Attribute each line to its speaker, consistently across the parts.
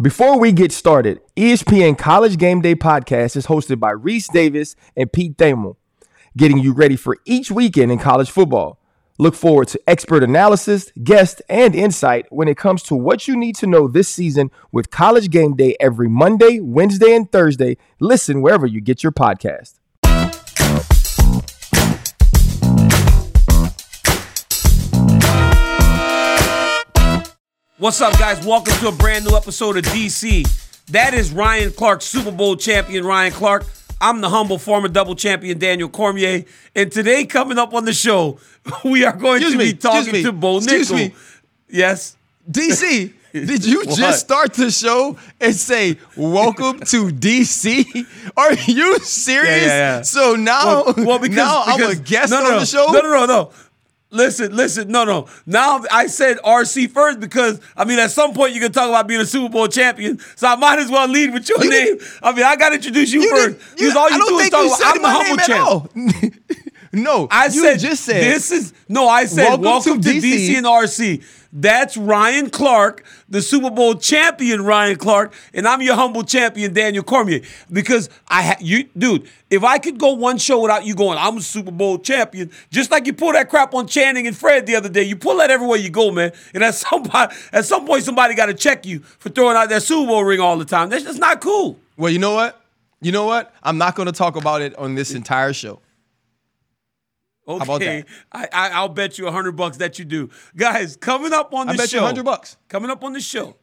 Speaker 1: Before we get started, ESPN College Game Day podcast is hosted by Rece Davis and Pete Thamel, getting you ready for each weekend in college football. Look forward to expert analysis, guests, and insight when it comes to what you need to know this season with College Game Day every Monday, Wednesday, and Thursday. Listen wherever you get your podcast.
Speaker 2: What's up, guys? Welcome to a brand new episode of DC. That is Ryan Clark, Super Bowl champion Ryan Clark. I'm the humble former double champion Daniel Cormier. And today, coming up on the show, we are going
Speaker 3: Excuse
Speaker 2: to
Speaker 3: me,
Speaker 2: be talking to Bo
Speaker 3: excuse
Speaker 2: Nickal.
Speaker 3: me.
Speaker 2: Yes.
Speaker 3: DC, did you
Speaker 2: What?
Speaker 3: just start the show and say, Welcome to DC? Are you serious?
Speaker 2: Yeah, yeah, yeah.
Speaker 3: So now,
Speaker 2: Well, well, because,
Speaker 3: now I'm a guest
Speaker 2: no, no,
Speaker 3: on
Speaker 2: no.
Speaker 3: the show?
Speaker 2: No, no, no, no. Listen, listen, no, no. Now I said RC first because I mean at some point you can talk about being a Super Bowl champion, so I might as well lead with your
Speaker 3: You
Speaker 2: name.
Speaker 3: did-
Speaker 2: I mean I got to introduce you,
Speaker 3: You
Speaker 2: first
Speaker 3: did-
Speaker 2: because all you do is talk about I'm
Speaker 3: a
Speaker 2: humble champ.
Speaker 3: no,
Speaker 2: I said
Speaker 3: just said
Speaker 2: this is no. I said welcome,
Speaker 3: Welcome
Speaker 2: to,
Speaker 3: to
Speaker 2: DC.
Speaker 3: DC.
Speaker 2: and RC. That's Ryan Clark, the Super Bowl champion, Ryan Clark, and I'm your humble champion, Daniel Cormier. Because I, ha- you, dude, if I could go one show without you going, I'm a Super Bowl champion, just like you pull that crap on Channing and Fred the other day, you pull that everywhere you go, man. And at some at some point, somebody got to check you for throwing out that Super Bowl ring all the time. That's just not cool.
Speaker 3: Well, you know what? You know what? I'm not going to talk about it on this entire show.
Speaker 2: Okay,
Speaker 3: about that?
Speaker 2: I, I, I'll bet you a hundred bucks that you do, guys. Coming up on the show.
Speaker 3: I bet
Speaker 2: show,
Speaker 3: you 100 bucks.
Speaker 2: Coming up on the show,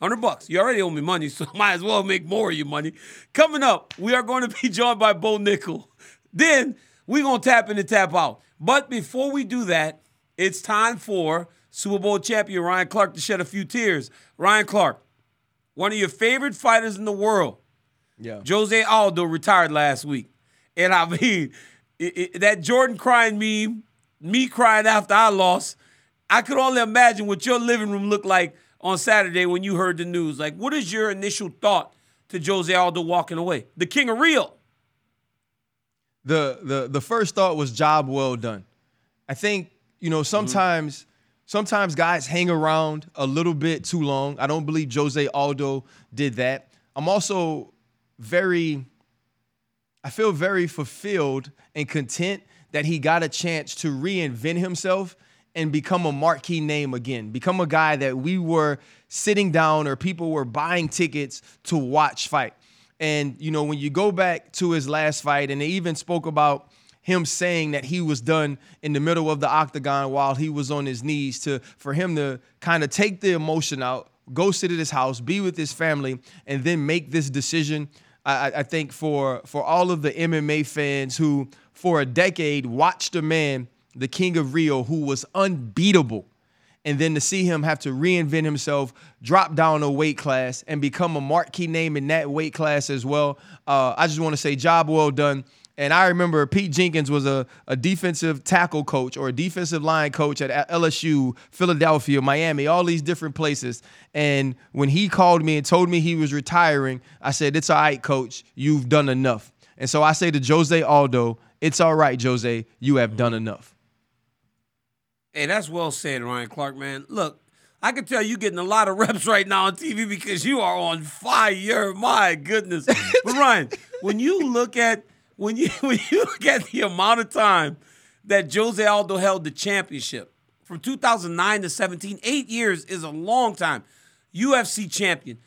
Speaker 2: hundred bucks. You already owe me money, so might as well make more of your money. Coming up, we are going to be joined by Bo Nickal. Then we're gonna tap in and tap out. But before we do that, it's time for Super Bowl champion Ryan Clark to shed a few tears. Ryan Clark, one of your favorite fighters in the world.
Speaker 3: Yeah.
Speaker 2: Jose Aldo retired last week. And I mean, it, it- that Jordan crying meme, me crying after I lost, I could only imagine what your living room looked like on Saturday when you heard the news. Like, what is your initial thought to Jose Aldo walking away? The king of Rio?
Speaker 3: the the the first thought was job well done. I think you know mm-hmm. sometimes sometimes guys hang around a little bit too long. I don't believe Jose Aldo did that. I'm also very I feel very fulfilled and content that he got a chance to reinvent himself and become a marquee name again. Become a guy that we were sitting down or people were buying tickets to watch fight. And you know, when you go back to his last fight, and they even spoke about him saying that he was done in the middle of the octagon while he was on his knees to for him to kind of take the emotion out, go sit at his house, be with his family, and then make this decision. I, I- think for for all of the MMA fans who for a decade watched a man, the King of Rio, who was unbeatable, and then to see him have to reinvent himself, drop down a weight class, and become a marquee name in that weight class as well. Uh, I just want to say, job well done. And I remember Pete Jenkins was a, a defensive tackle coach or a defensive line coach at LSU, Philadelphia, Miami, all these different places. And when he called me and told me he was retiring, I said, It's all right, coach. You've done enough. And so I say to Jose Aldo, It's all right, Jose. You have done enough.
Speaker 2: Hey, that's well said, Ryan Clark, man. Look, I can tell you getting a lot of reps right now on TV because you are on fire. My goodness. but Ryan, when you look at when you when you look at the amount of time that Jose Aldo held the championship from 2009 to 17, eight years is a long time. UFC champion,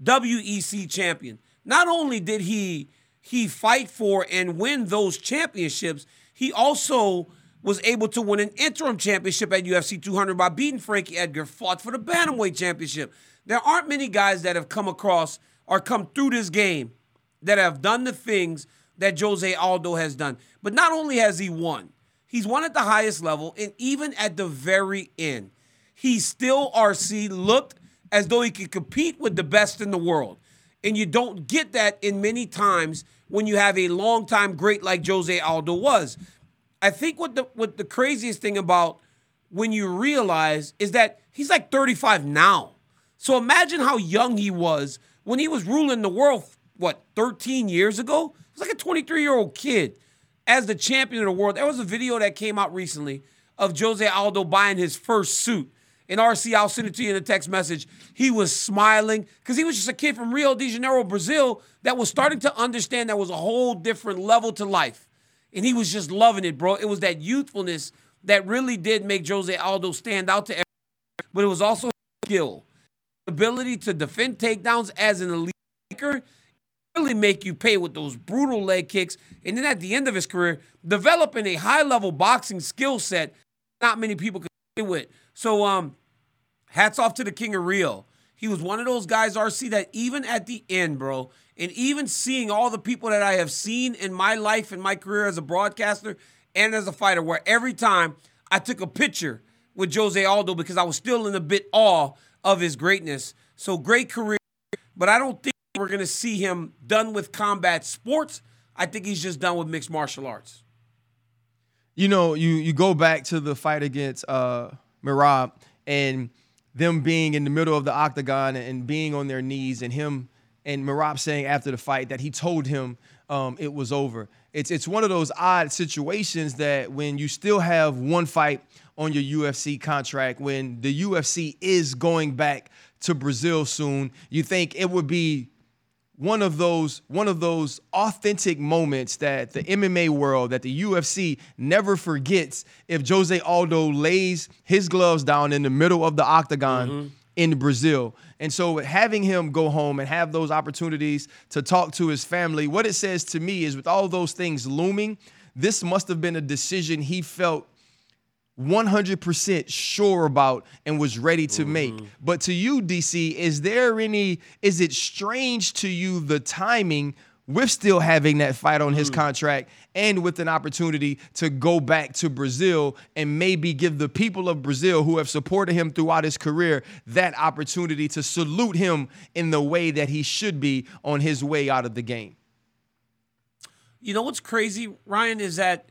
Speaker 2: WEC champion. Not only did he he fight for and win those championships, he also was able to win an interim championship at UFC 200 by beating Frankie Edgar, fought for the Bantamweight championship. There aren't many guys that have come across or come through this game that have done the things that Jose Aldo has done. But not only has he won, he's won at the highest level, and even at the very end, he still, RC, looked as though he could compete with the best in the world. And you don't get that in many times when you have a longtime great like Jose Aldo was. I think what the what the craziest thing about when you realize is that he's like 35 now. So imagine how young he was when he was ruling the world, what, 13 years ago? Like a 23 year old kid as the champion of the world. There was a video that came out recently of Jose Aldo buying his first suit. And RC, I'll send it to you in a text message. He was smiling because he was just a kid from Rio de Janeiro, Brazil, that was starting to understand there was a whole different level to life. And he was just loving it, bro. It was that youthfulness that really did make Jose Aldo stand out to everyone. But it was also skill, ability to defend takedowns as an elite maker, really make you pay with those brutal leg kicks. And then at the end of his career, developing a high level boxing skill set not many people could play with. So um, hats off to the King of Rio. He was one of those guys, RC, that even at the end, bro, and even seeing all the people that I have seen in my life and my career as a broadcaster and as a fighter, where every time I took a picture with Jose Aldo because I was still in a bit awe of his greatness. So great career, but I don't think we're going to see him done with combat sports. I think he's just done with mixed martial arts.
Speaker 3: You know, you you go back to the fight against uh Merab and them being in the middle of the octagon and being on their knees and him and Merab saying after the fight that he told him um, it was over. It's it's one of those odd situations that when you still have one fight on your UFC contract, when the UFC is going back to Brazil soon, you think it would be one of those one of those authentic moments that the MMA world that the UFC never forgets if Jose Aldo lays his gloves down in the middle of the octagon mm-hmm. in Brazil. And so having him go home and have those opportunities to talk to his family, what it says to me is with all those things looming, this must have been a decision he felt 100% sure about and was ready to mm-hmm. make. But to you, DC, is there any, is it strange to you the timing with still having that fight on his mm. contract and with an opportunity to go back to Brazil and maybe give the people of Brazil who have supported him throughout his career that opportunity to salute him in the way that he should be on his way out of the game?
Speaker 2: You know what's crazy, Ryan, is that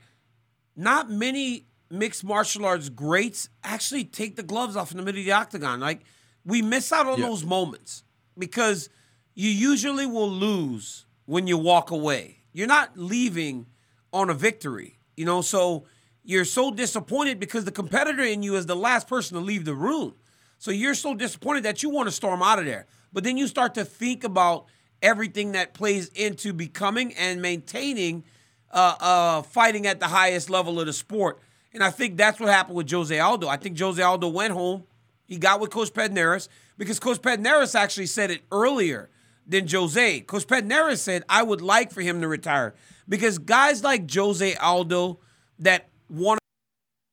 Speaker 2: not many mixed martial arts greats actually take the gloves off in the middle of the octagon. Like we miss out on those moments because you usually will lose when you walk away. You're not leaving on a victory, you know. So you're so disappointed because the competitor in you is the last person to leave the room. So you're so disappointed that you want to storm out of there. But then you start to think about everything that plays into becoming and maintaining uh, uh, fighting at the highest level of the sport. And I think that's what happened with Jose Aldo. I think Jose Aldo went home. He got with Coach Pederneiras because Coach Pederneiras actually said it earlier than Jose. Coach Pederneiras said, I would like for him to retire because guys like Jose Aldo that won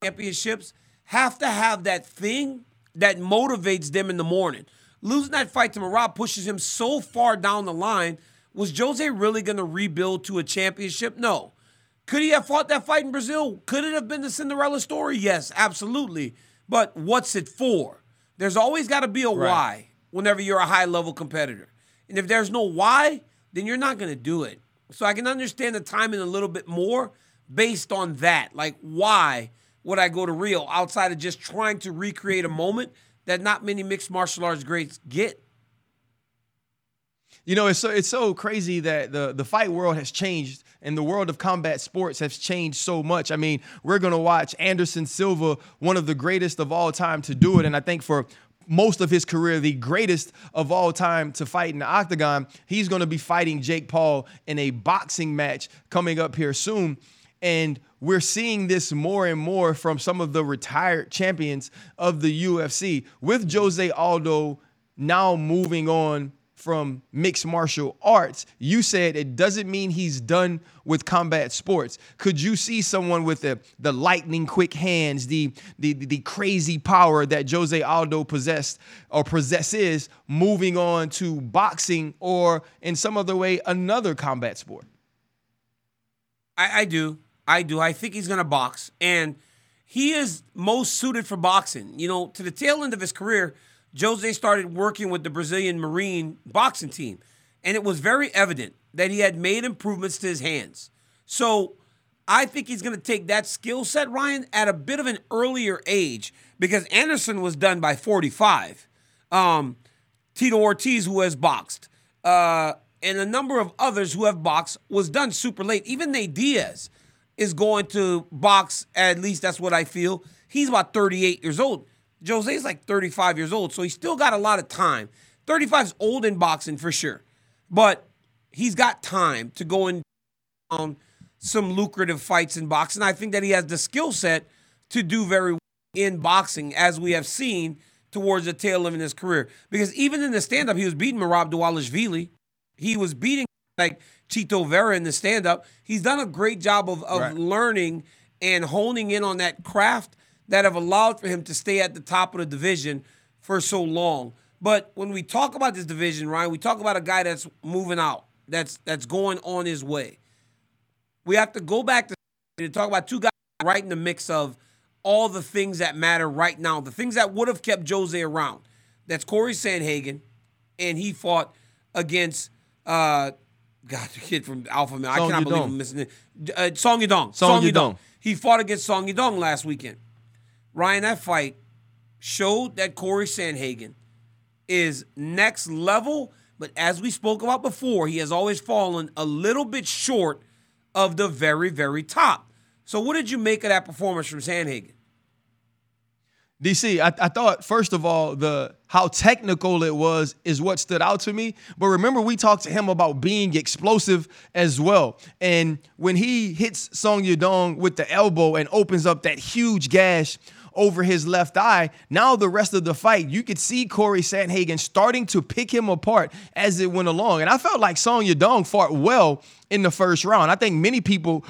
Speaker 2: championships have to have that thing that motivates them in the morning. Losing that fight to Merab pushes him so far down the line. Was Jose really going to rebuild to a championship? No. Could he have fought that fight in Brazil? Could it have been the Cinderella story? Yes, absolutely. But what's it for? There's always got to be a right. why whenever you're a high level competitor. And if there's no why, then you're not going to do it. So I can understand the timing a little bit more based on that. Like, why would I go to Rio outside of just trying to recreate a moment that not many mixed martial arts greats get?
Speaker 3: You know, it's so it's so crazy that the the fight world has changed and the world of combat sports has changed so much. I mean, we're gonna watch Anderson Silva, one of the greatest of all time, to do it, and I think for most of his career, the greatest of all time to fight in the octagon. He's going to be fighting Jake Paul in a boxing match coming up here soon. And we're seeing this more and more from some of the retired champions of the UFC, with Jose Aldo now moving on from mixed martial arts. You said it doesn't mean he's done with combat sports. Could you see someone with the, the lightning quick hands, the, the, the crazy power that Jose Aldo possessed or possesses moving on to boxing or in some other way another combat sport?
Speaker 2: I, I do. I do. I think he's going to box. And he is most suited for boxing. You know, to the tail end of his career, Jose started working with the Brazilian Marine boxing team, and it was very evident that he had made improvements to his hands. So I think he's going to take that skill set, Ryan, at a bit of an earlier age because Anderson was done by 45. Um, Tito Ortiz, who has boxed, uh, and a number of others who have boxed, was done super late. Even Nate Diaz is going to box, at least that's what I feel. He's about 38 years old. Jose's like 35 years old, so he's still got a lot of time. 35 is old in boxing for sure, but he's got time to go and on some lucrative fights in boxing. I think that he has the skill set to do very well in boxing, as we have seen towards the tail end of his career. Because even in the stand up, he was beating Merab Dvalishvili. He was beating like Chito Vera in the stand up. He's done a great job of, of
Speaker 3: Right.
Speaker 2: learning and honing in on that craft that have allowed for him to stay at the top of the division for so long. But when we talk about this division, Ryan, we talk about a guy that's moving out, that's that's going on his way. We have to go back to talk about two guys right in the mix of all the things that matter right now, the things that would have kept Jose around. That's Corey Sandhagen, and he fought against uh God, the kid from Alpha Male. I
Speaker 3: Song
Speaker 2: cannot believe I'm missing it. Uh, Song Yadong.
Speaker 3: Song Yadong.
Speaker 2: He fought against Song Yadong last weekend. Ryan, that fight showed that Corey Sandhagen is next level, but as we spoke about before, he has always fallen a little bit short of the very, very top. So, what did you make of that performance from Sandhagen?
Speaker 3: DC, I, I thought first of all the how technical it was is what stood out to me. But remember, we talked to him about being explosive as well. And when he hits Song Yadong with the elbow and opens up that huge gash over his left eye, now the rest of the fight, you could see Corey Sandhagen starting to pick him apart as it went along. And I felt like Song Yadong fought well in the first round. I think many people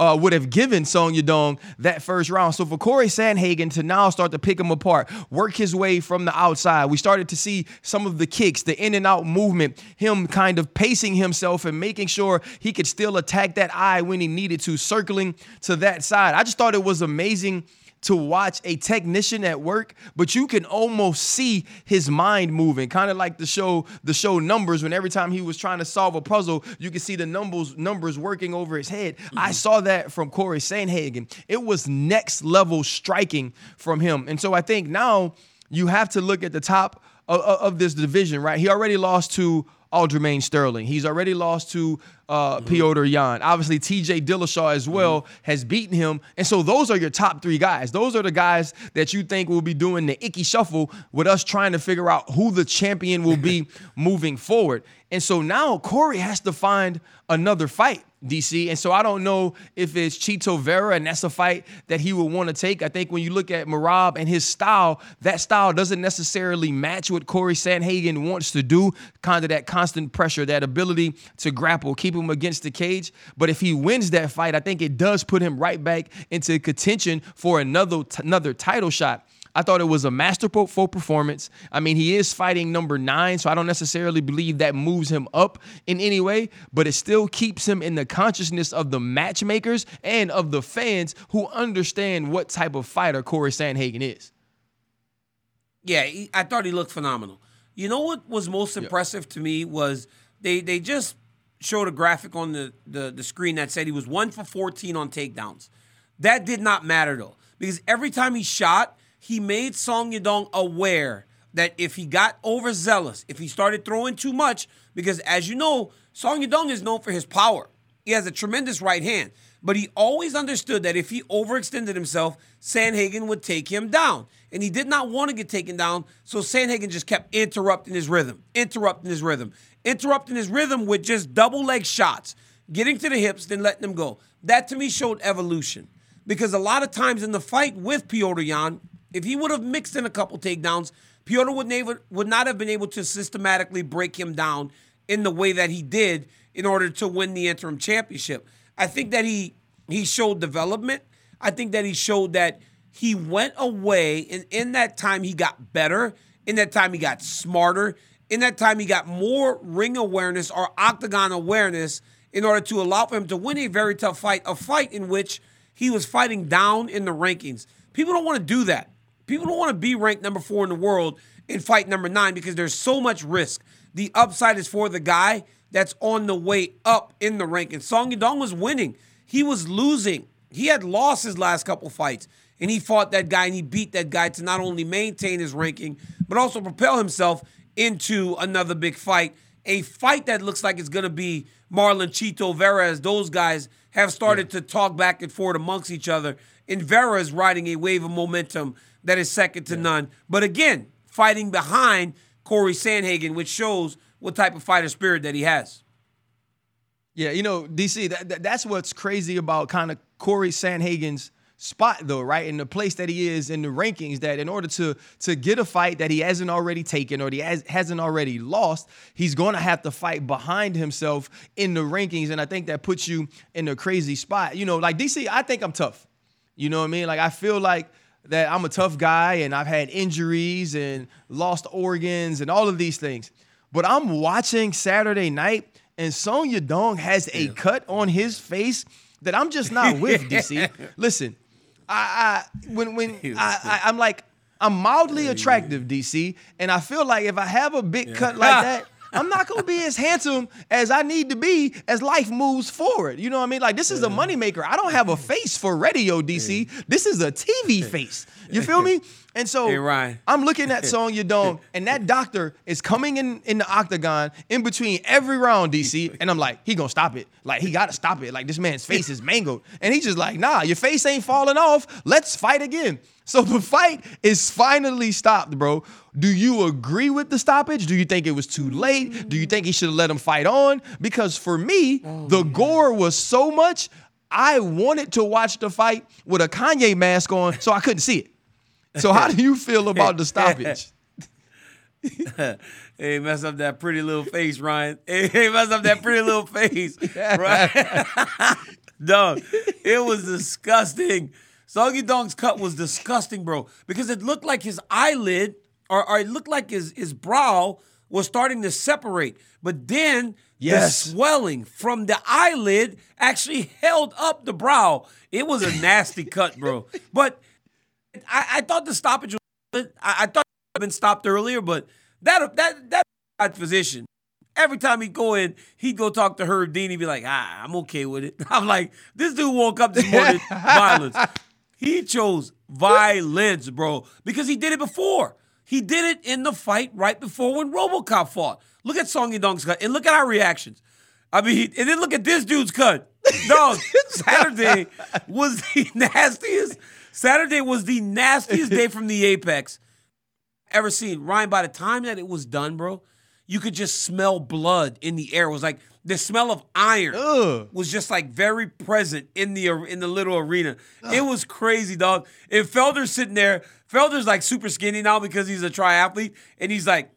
Speaker 3: uh, would have given Song Yadong that first round. So for Corey Sandhagen to now start to pick him apart, work his way from the outside, we started to see some of the kicks, the in and out movement, him kind of pacing himself and making sure he could still attack that eye when he needed to, circling to that side. I just thought it was amazing to watch a technician at work, but you can almost see his mind moving, kind of like the show, the show numbers. When every time he was trying to solve a puzzle, you could see the numbers numbers working over his head. I mm-hmm. saw that from Corey Sandhagen. It was next level striking from him, and so I think now you have to look at the top of, of of this division. Right, he already lost to. Aljamain Sterling. He's already lost to uh, Petr Yan. Obviously, TJ Dillashaw as well has beaten him. And so those are your top three guys. Those are the guys that you think will be doing the Ickey Shuffle with us trying to figure out who the champion will be moving forward. And so now Corey has to find another fight. DC. And so I don't know if it's Chito Vera and that's a fight that he would want to take. I think when you look at Merab and his style, that style doesn't necessarily match what Corey Sandhagen wants to do. Kind of that constant pressure, that ability to grapple, keep him against the cage. But if he wins that fight, I think it does put him right back into contention for another another title shot. I thought it was a masterful performance. I mean, he is fighting number nine, so I don't necessarily believe that moves him up in any way, but it still keeps him in the consciousness of the matchmakers and of the fans who understand what type of fighter Corey Sandhagen is.
Speaker 2: Yeah, he, I thought he looked phenomenal. You know what was most impressive to me was they they just showed a graphic on the, the the screen that said he was one for 14 on takedowns. That did not matter though, because every time he shot, he made Song Yadong aware that if he got overzealous, if he started throwing too much, because as you know, Song Yadong is known for his power. He has a tremendous right hand, but he always understood that if he overextended himself, Sandhagen would take him down. And he did not want to get taken down, so Sandhagen just kept interrupting his rhythm, interrupting his rhythm, interrupting his rhythm with just double leg shots, getting to the hips, then letting them go. That to me showed evolution. Because a lot of times in the fight with Petr Yan, if he would have mixed in a couple takedowns, Petr would, never, would not have been able to systematically break him down in the way that he did in order to win the interim championship. I think that he he showed development. I think that he showed that he went away and in that time he got better. In that time he got smarter. In that time he got more ring awareness or octagon awareness in order to allow for him to win a very tough fight, a fight in which he was fighting down in the rankings. People don't want to do that. People don't want to be ranked number four in the world and fight number nine because there's so much risk. The upside is for the guy that's on the way up in the rankings. Song Yadong was winning. He was losing. He had lost his last couple fights, and he fought that guy and he beat that guy to not only maintain his ranking, but also propel himself into another big fight. A fight that looks like it's going to be Marlon Chito Vera, as those guys have started to talk back and forth amongst each other and Vera is riding a wave of momentum that is second to none. But again, fighting behind Corey Sandhagen, which shows what type of fighter spirit that he has.
Speaker 3: Yeah, you know, DC, that, that- that's what's crazy about kind of Corey Sandhagen's spot though, right? In the place that he is in the rankings, that in order to to get a fight that he hasn't already taken or he has, hasn't already lost, he's going to have to fight behind himself in the rankings. And I think that puts you in a crazy spot. You know, like DC, I think I'm tough. You know what I mean? Like I feel like that I'm a tough guy and I've had injuries and lost organs and all of these things. But I'm watching Saturday night and Song Yadong has a cut on his face that I'm just not with, DC. Listen, I, I when when I, I I'm like I'm mildly attractive, DC, and I feel like if I have a big cut like that, I'm not gonna be as handsome as I need to be as life moves forward. You know what I mean? Like this is a moneymaker. I don't have a face for radio, DC. This is a TV face. You feel me? And so
Speaker 2: Hey.
Speaker 3: I'm looking at Song Yadong, and that doctor is coming in in the octagon in between every round, DC, and I'm like, he gonna stop it. Like he gotta stop it. Like this man's face is mangled, and he's just like, nah, your face ain't falling off. Let's fight again. So the fight is finally stopped, bro. Do you agree with the stoppage? Do you think it was too late? Do you think he should have let him fight on? Because for me, the gore was so much. I wanted to watch the fight with a Kanye mask on, so I couldn't see it. So how do you feel about the stoppage?
Speaker 2: Hey, mess up that pretty little face, Ryan. Hey, mess up that pretty little face, right? Dog, it was disgusting. Song Yadong's cut was disgusting, bro, because it looked like his eyelid or, or it looked like his, his brow was starting to separate. But then
Speaker 3: Yes.
Speaker 2: the swelling from the eyelid actually held up the brow. It was a nasty cut, bro. But I, I thought the stoppage was. I, I thought it had been stopped earlier, but that that that physician. Every time he'd go in, he'd go talk to Herb Dean. He'd be like, ah, I'm okay with it. I'm like, this dude woke up this morning violence. He chose violence, bro, because he did it before. He did it in the fight right before when RoboCop fought. Look at Song Yadong's cut and look at our reactions. I mean, and then look at this dude's cut. Dog, Saturday was the nastiest. Saturday was the nastiest day from the Apex ever seen. Ryan, by the time that it was done, bro, you could just smell blood in the air. It was like the smell of iron
Speaker 3: Ugh.
Speaker 2: was just like very present in the in the little arena. It was crazy, dog. And Felder's sitting there. Felder's like super skinny now because he's a triathlete, and he's like,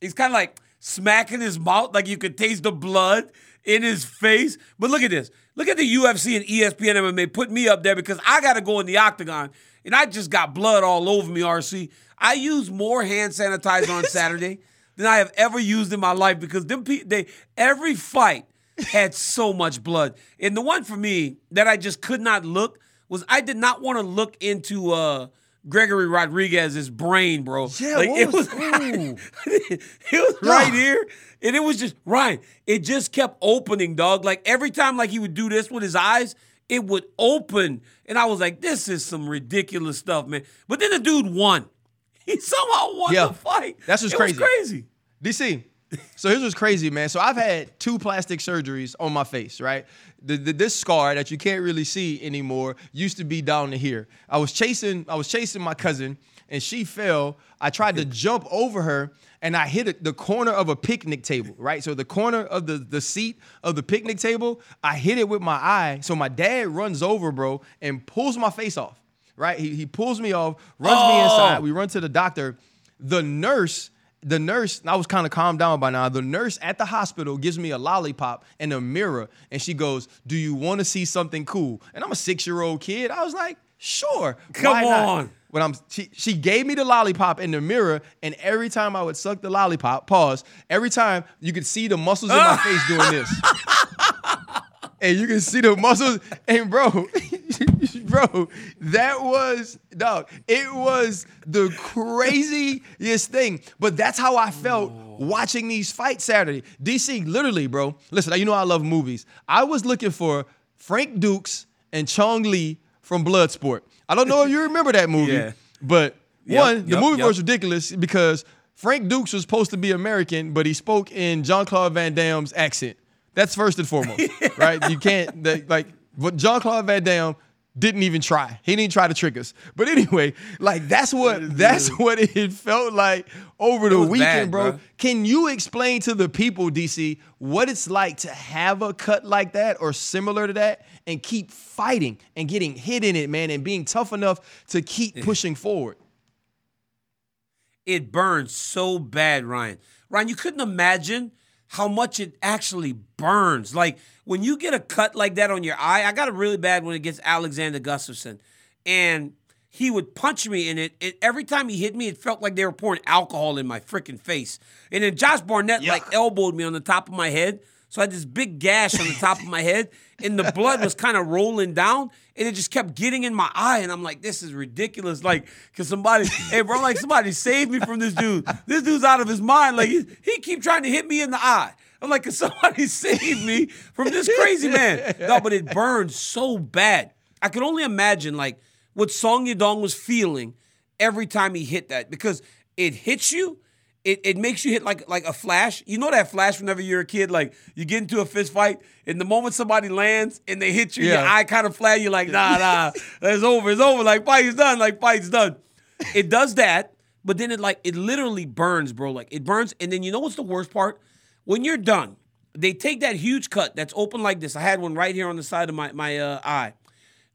Speaker 2: he's kind of like smacking his mouth, like you could taste the blood in his face. But look at this. Look at the UFC and ESPN MMA put me up there because I got to go in the octagon, and I just got blood all over me. RC. I used more hand sanitizer on Saturday than I have ever used in my life because them pe- they every fight had so much blood. And the one for me that I just could not look was I did not want to look into uh Gregory Rodrigues's brain, bro.
Speaker 3: Yeah,
Speaker 2: like it
Speaker 3: was-
Speaker 2: was, it was right here, and it was just right. It just kept opening, dog. Like every time, like he would do this with his eyes, it would open, and I was like, "This is some ridiculous stuff, man." But then the dude won. He somehow won
Speaker 3: Yeah.
Speaker 2: the fight.
Speaker 3: That's what's
Speaker 2: It was
Speaker 3: crazy.
Speaker 2: crazy.
Speaker 3: DC. So here's what's crazy, man. So I've had two plastic surgeries on my face, right? The, the, this scar that you can't really see anymore used to be down to here. I was chasing, I was chasing my cousin, and she fell. I tried to jump over her, and I hit it- the corner of a picnic table, right? So the corner of the, the seat of the picnic table, I hit it with my eye. So my dad runs over, bro, and pulls my face off, right? He, he pulls me off, runs me
Speaker 2: Oh.
Speaker 3: inside. We run to the doctor. The nurse the nurse, I was kind of calmed down by now. The nurse at the hospital gives me a lollipop and a mirror, and she goes, "Do you want to see something cool?" And I'm a six year old kid. I was like, "Sure,
Speaker 2: Come
Speaker 3: why not?"
Speaker 2: on.
Speaker 3: When I'm, she, she gave me the lollipop in the mirror, and every time I would suck the lollipop, pause. Every time you could see the muscles in my face doing this, and you can see the muscles. And bro, bro, that was dog. It was the craziest thing. But that's how I felt watching these fights Saturday. DC, literally, bro. Listen, you know I love movies. I was looking for Frank Dux and Chong Li from Bloodsport. I don't know if you remember that movie,
Speaker 2: Yeah.
Speaker 3: but
Speaker 2: Yep,
Speaker 3: one, the movie
Speaker 2: yep.
Speaker 3: was ridiculous because Frank Dux was supposed to be American, but he spoke in Jean Claude Van Damme's accent. That's first and foremost, right? You can't that, like, but Jean Claude Van Damme didn't even try. He didn't try to trick us. But anyway, like that's what that's what it felt like over the weekend,
Speaker 2: bad,
Speaker 3: bro.
Speaker 2: bro.
Speaker 3: Can you explain to the people, DC, what it's like to have a cut like that or similar to that and keep fighting and getting hit in it, man, and being tough enough to keep eh. pushing forward?
Speaker 2: it burns so bad, Ryan. Ryan, you couldn't imagine how much it actually burns. Like when you get a cut like that on your eye, I got it really bad when it gets Alexander Gustafsson. And he would punch me in it, and every time he hit me, it felt like they were pouring alcohol in my freaking face. And then Josh Barnett like elbowed me on the top of my head. So I had this big gash on the top of my head, and the blood was kind of rolling down, and it just kept getting in my eye. And I'm like, this is ridiculous. Like, cause somebody, hey, bro, like, somebody save me from this dude. This dude's out of his mind. Like, he, he keep trying to hit me in the eye. I'm like, can somebody save me from this crazy man? No, but it burned so bad. I could only imagine like what Song Yadong was feeling every time he hit that because it hits you. It, it makes you hit like like a flash. You know that flash whenever you're a kid, like you get into a fist fight, and the moment somebody lands and they hit you, your eye kind of flag, you're like, nah, nah, it's over, it's over. Like fight's done, like fight's done. It does that, but then it like it literally burns, bro. Like it burns, and then you know what's the worst part? When you're done, they take that huge cut that's open like this. I had one right here on the side of my my uh, eye.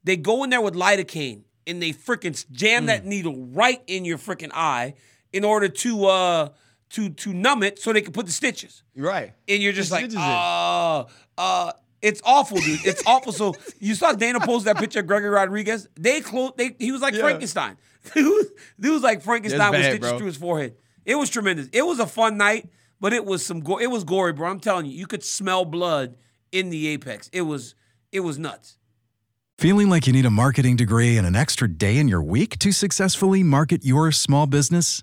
Speaker 2: They go in there with lidocaine and they freaking jam that needle right in your freaking eye in order to uh to to numb it so they can put the stitches.
Speaker 3: Right.
Speaker 2: And you're just
Speaker 3: The
Speaker 2: like,
Speaker 3: stitches in.
Speaker 2: uh, uh, it's awful, dude. It's awful. So you saw Dana post that picture of Gregory Rodrigues. They closed. They he was like
Speaker 3: Yeah.
Speaker 2: Frankenstein. Dude, was- dude was like Frankenstein with
Speaker 3: bad,
Speaker 2: stitches
Speaker 3: bro.
Speaker 2: through his forehead. It was tremendous. It was a fun night, but it was some. Go- it was gory, bro. I'm telling you, you could smell blood in the apex. It was. It was nuts.
Speaker 4: Feeling like you need a marketing degree and an extra day in your week to successfully market your small business?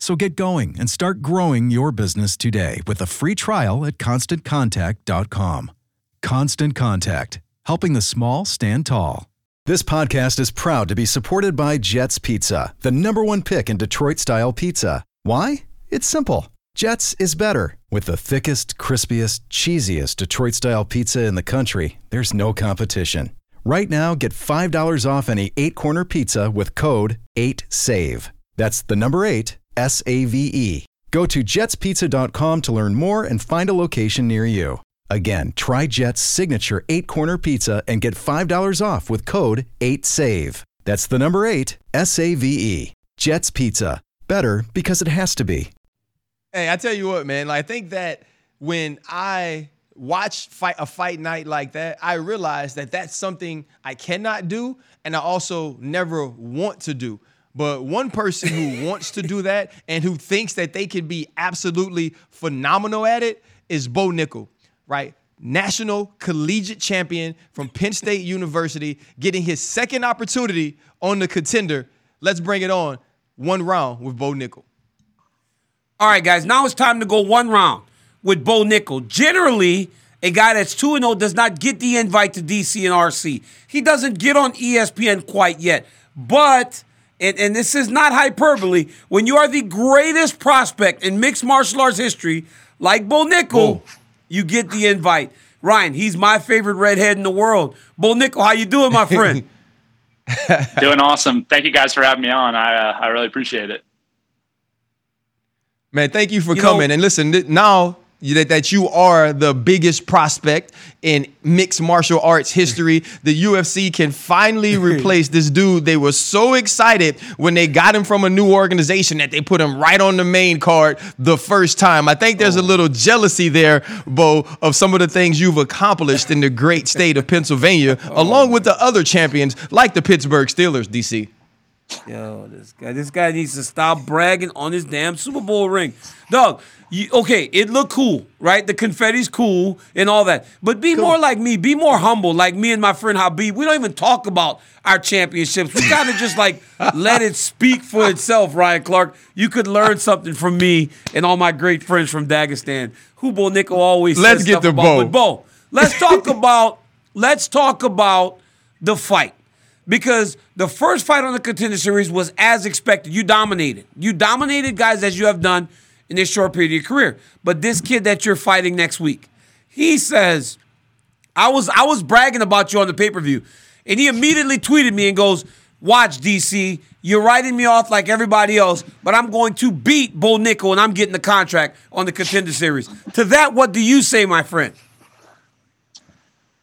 Speaker 4: So get going and start growing your business today with a free trial at constantcontact.com. Constant Contact, helping the small stand tall. This podcast is proud to be supported by Jets Pizza, the number one pick in Detroit style pizza. Why? It's simple. Jets is better. With the thickest, crispiest, cheesiest Detroit style pizza in the country, there's no competition. Right now, get $5 off any eight corner pizza with code 8SAVE. That's the number eight, S A V E. Go to jetspizza.com to learn more and find a location near you. Again, try Jet's signature eight corner pizza and get $5 off with code 8SAVE. That's the number eight, S A V E. Jet's Pizza. Better because it has to be.
Speaker 3: Hey, I tell you what, man. Like, I think that when I watch fight a fight night like that, I realize that that's something I cannot do, and I also never want to do. But one person who wants to do that and who thinks that they can be absolutely phenomenal at it is Bo Nickal, right? National collegiate champion from Penn State University, getting his second opportunity on the contender. Let's bring it on. One round with Bo Nickal.
Speaker 2: All right, guys. Now it's time to go one round with Bo Nickal. Generally, a guy that's 2 0 does not get the invite to DC and RC. He doesn't get on ESPN quite yet. But, and, and this is not hyperbole, when you are the greatest prospect in mixed martial arts history, like Bo Nickal,
Speaker 3: Bo.
Speaker 2: you get the invite. Ryan, he's my favorite redhead in the world. Bo Nickal, how you doing, my friend?
Speaker 5: Doing awesome. Thank you guys for having me on. I uh, I really appreciate it.
Speaker 3: Man, thank you for
Speaker 2: You
Speaker 3: coming.
Speaker 2: know-
Speaker 3: and listen, th- now you- that, that you are the biggest prospect in mixed martial arts history, the UFC can finally replace this dude. They were so excited when they got him from a new organization that they put him right on the main card the first time. I think there's a oh. little jealousy there, Bo, of some of the things you've accomplished in the great state of Pennsylvania, oh, along with the other champions like the Pittsburgh Steelers, DC.
Speaker 2: Yo, this guy, this guy needs to stop bragging on his damn Super Bowl ring. Dog, you, okay, it looked cool, right? The confetti's cool and all that. But be more like me. Be more humble, like me and my friend Khabib. We don't even talk about our championships. We kind of just like let it speak for itself, Ryan Clark. You could learn something from me and all my great friends from Dagestan. Who Bo Nickal always
Speaker 3: Let's
Speaker 2: says
Speaker 3: get to
Speaker 2: about.
Speaker 3: Bo.
Speaker 2: But Bo, let's talk about let's talk about the fight because the first fight on the contender series was as expected. You dominated. You dominated guys as you have done in this short period of your career. But this kid that you're fighting next week, he says, I was I was bragging about you on the pay-per-view. And he immediately tweeted me and goes, Watch, DC, you're writing me off like everybody else, but I'm going to beat Bo Nickal and I'm getting the contract on the contender series. To that, what do you say, my friend?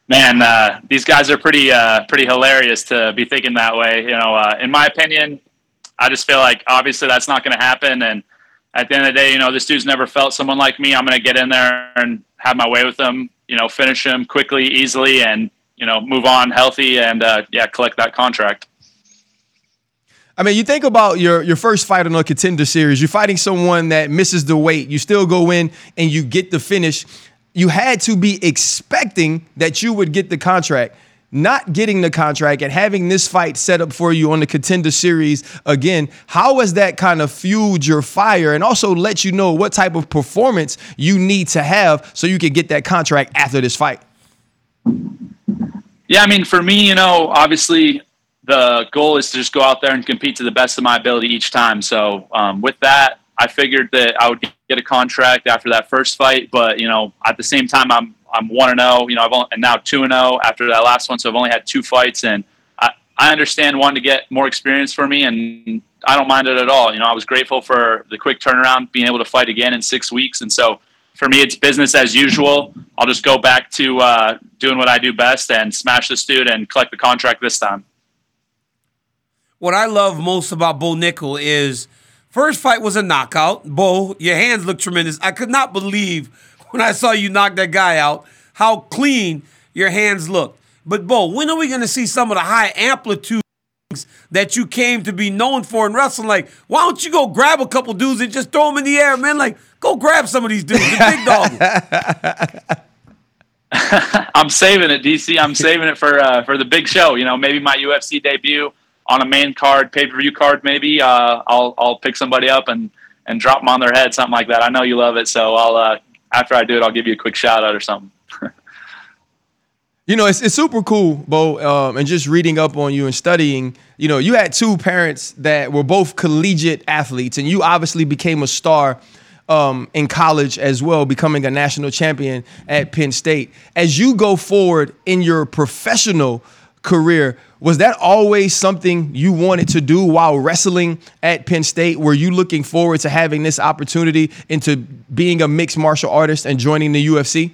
Speaker 5: Man, uh, these guys are pretty uh, pretty hilarious to be thinking that way. You know, uh, in my opinion, I just feel like obviously that's not going to happen. And at the end of the day, you know, this dude's never felt someone like me. I'm going to get in there and have my way with him. You know, finish him quickly, easily, and you know, move on healthy and uh, yeah, collect that contract.
Speaker 3: I mean, you think about your your first fight on a contender series. You're fighting someone that misses the weight. You still go in and you get the finish. You had to be expecting that you would get the contract. Not getting the contract and having this fight set up for you on the contender series again, how has that kind of fueled your fire and also let you know what type of performance you need to have so you can get that contract after this fight?
Speaker 5: Yeah, I mean, for me, you know, obviously the goal is to just go out there and compete to the best of my ability each time. So um, with that, I figured that I would get a contract after that first fight. But you know, at the same time, I'm I'm one and zero. You know, I've only, and now two and zero after that last one. So I've only had two fights, and I I understand wanting to get more experience for me, and I don't mind it at all. You know, I was grateful for the quick turnaround, being able to fight again in six weeks, and so for me, it's business as usual. I'll just go back to uh, doing what I do best and smash this dude and collect the contract this time.
Speaker 2: What I love most about Bo Nickal is first fight was a knockout. Bo, your hands look tremendous. I could not believe when I saw you knock that guy out how clean your hands look. But Bo, when are we going to see some of the high amplitude things that you came to be known for in wrestling? Like, why don't you go grab a couple dudes and just throw them in the air, man? Like, go grab some of these dudes, the big dog.
Speaker 5: I'm saving it, DC. I'm saving it for uh, for the big show. You know, maybe my UFC debut on a main card, pay per view card. Maybe uh, I'll I'll pick somebody up and and drop them on their head, something like that. I know you love it, so I'll uh, after I do it, I'll give you a quick shout out or something.
Speaker 3: You know, it's, it's super cool, Bo, um, and just reading up on you and studying. You know, you had two parents that were both collegiate athletes, and you obviously became a star um, in college as well, becoming a national champion at Penn State. As you go forward in your professional career, was that always something you wanted to do while wrestling at Penn State? Were you looking forward to having this opportunity into being a mixed martial artist and joining the UFC?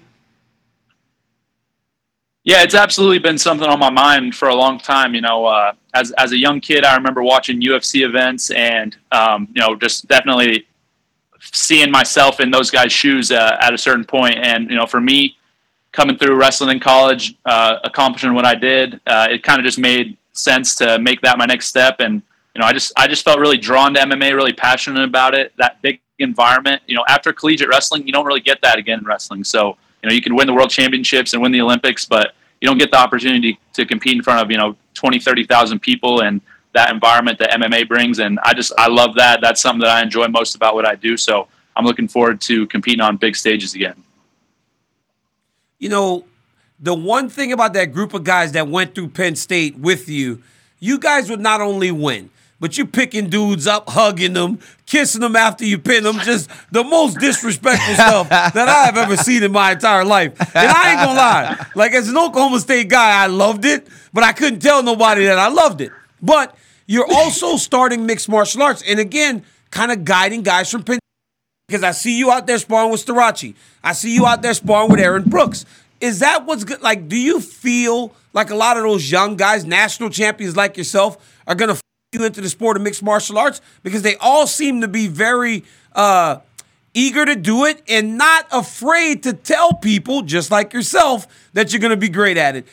Speaker 5: Yeah, it's absolutely been something on my mind for a long time. You know, uh, as as a young kid, I remember watching UFC events and um, you know just definitely seeing myself in those guys' shoes uh, at a certain point. And you know, for me, coming through wrestling in college, uh, accomplishing what I did, uh, it kind of just made sense to make that my next step. And you know, I just I just felt really drawn to MMA, really passionate about it. That big environment. You know, after collegiate wrestling, you don't really get that again in wrestling. So you know, you can win the world championships and win the Olympics, but you don't get the opportunity to compete in front of, you know, 20, 30,000 people and that environment that MMA brings. And I just, I love that. That's something that I enjoy most about what I do. So I'm looking forward to competing on big stages again.
Speaker 2: You know, the one thing about that group of guys that went through Penn State with you, you guys would not only win, but you picking dudes up, hugging them, kissing them after you pin them, just the most disrespectful stuff that I have ever seen in my entire life. And I ain't gonna lie, like as an Oklahoma State guy, I loved it, but I couldn't tell nobody that I loved it. But you're also starting mixed martial arts, and again, kind of guiding guys from Penn. Because I see you out there sparring with Starocci. I see you out there sparring with Aaron Brooks. Is that what's good? Like, do you feel like a lot of those young guys, national champions like yourself, are gonna you into the sport of mixed martial arts because they all seem to be very uh, eager to do it and not afraid to tell people, just like yourself, that you're going to be great at it.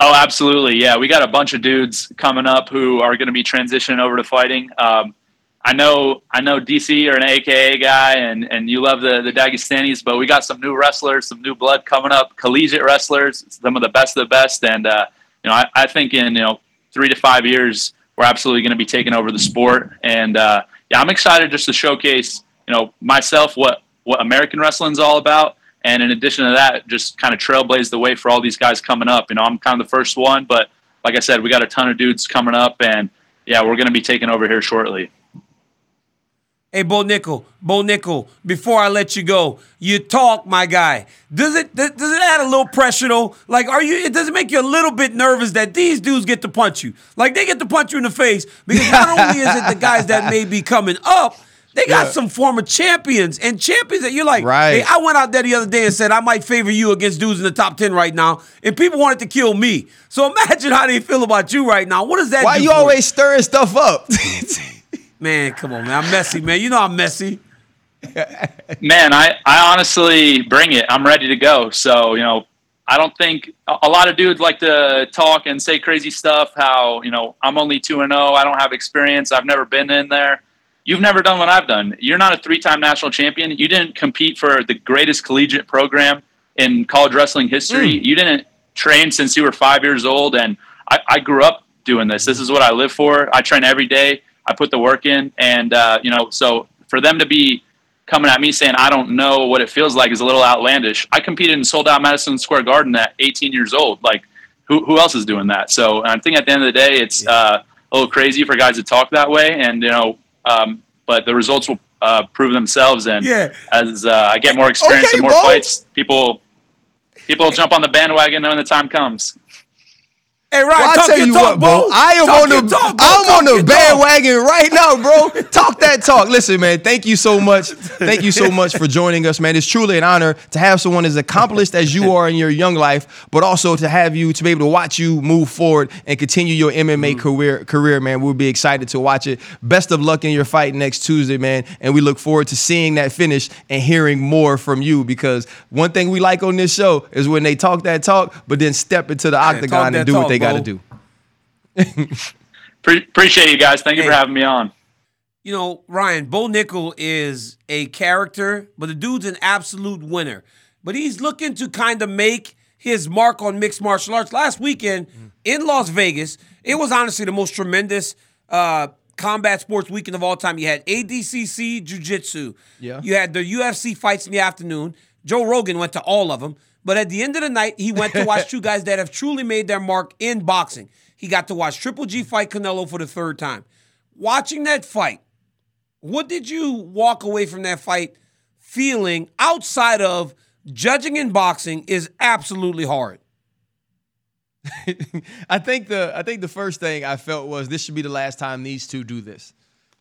Speaker 5: Oh, absolutely. Yeah, we got a bunch of dudes coming up who are going to be transitioning over to fighting. Um, I know, I know, DC are an AKA guy, and and you love the the Dagestanis, but we got some new wrestlers, some new blood coming up, collegiate wrestlers, some of the best of the best, and uh, you know, I, I think in you know three to five years, we're absolutely going to be taking over the sport, and uh, yeah, I'm excited just to showcase, you know, myself what what American wrestling's all about, and in addition to that, just kind of trailblaze the way for all these guys coming up. You know, I'm kind of the first one, but like I said, we got a ton of dudes coming up, and yeah, we're going to be taking over here shortly.
Speaker 2: Hey, Bo Nickal, Bo Nickal, before I let you go, you talk, my guy. Does it does it add a little pressure though? Like, are you? It does it make you a little bit nervous that these dudes get to punch you? Like they get to punch you in the face because not only is it the guys that may be coming up, they got
Speaker 3: Yeah.
Speaker 2: some former champions and champions that you're like,
Speaker 3: Right.
Speaker 2: hey, I went out there the other day and said I might favor you against dudes in the top ten right now, and people wanted to kill me. So imagine how they feel about you right now. What does that?
Speaker 3: Why
Speaker 2: do
Speaker 3: you always stirring stuff up?
Speaker 2: Man, come on, man. I'm messy, man. You know I'm messy.
Speaker 5: Man, I, I honestly bring it. I'm ready to go. So, you know, I don't think a lot of dudes like to talk and say crazy stuff. How, you know, I'm only 2 and 0. I don't have experience. I've never been in there. You've never done what I've done. You're not a three time national champion. You didn't compete for the greatest collegiate program in college wrestling history. Hmm. You didn't train since you were five years old. And I, I grew up doing this. This is what I live for. I train every day. I put the work in. And, uh, you know, so for them to be coming at me saying I don't know what it feels like is a little outlandish. I competed in sold out Madison Square Garden at 18 years old. Like, who, who else is doing that? So I think at the end of the day, it's uh, a little crazy for guys to talk that way, and you know, um, but the results will uh, prove themselves. And
Speaker 2: Yeah.
Speaker 5: as uh, I get more experience
Speaker 3: Okay,
Speaker 5: and more
Speaker 3: Bo.
Speaker 5: fights, people people will jump on the bandwagon when the time comes.
Speaker 2: Hey, Ryan,
Speaker 3: Well, I
Speaker 2: talk
Speaker 3: tell
Speaker 2: your
Speaker 3: you
Speaker 2: talk,
Speaker 3: what, bro. I am
Speaker 2: Talk
Speaker 3: on the
Speaker 2: talk.
Speaker 3: I'm on the
Speaker 2: talk.
Speaker 3: bandwagon right now, bro. talk that talk. Listen, man. Thank you so much. Thank you so much for joining us, man. It's truly an honor to have someone as accomplished as you are in your young life, but also to have you to be able to watch you move forward and continue your MMA mm-hmm. career. Career, man. We'll be excited to watch it. Best of luck in your fight next Tuesday, man. And we look forward to seeing that finish and hearing more from you because one thing we like on this show is when they talk that talk, but then step into the
Speaker 2: talk
Speaker 3: octagon and do what
Speaker 2: talk,
Speaker 3: they got to do.
Speaker 5: Pre- appreciate you guys. Thank you for having me on.
Speaker 2: You know, Ryan, Bo Nickal is a character, but the dude's an absolute winner. But he's looking to kind of make his mark on mixed martial arts. Last weekend in Las Vegas, it was honestly the most tremendous uh, combat sports weekend of all time. You had ADCC Jiu Jitsu.
Speaker 3: Yeah.
Speaker 2: You had the UFC fights in the afternoon. Joe Rogan went to all of them. But at the end of the night, he went to watch two guys that have truly made their mark in boxing. He got to watch Triple G fight Canelo for the third time. Watching that fight, what did you walk away from that fight feeling outside of judging in boxing is absolutely hard?
Speaker 3: I think the I think the first thing I felt was this should be the last time these two do this,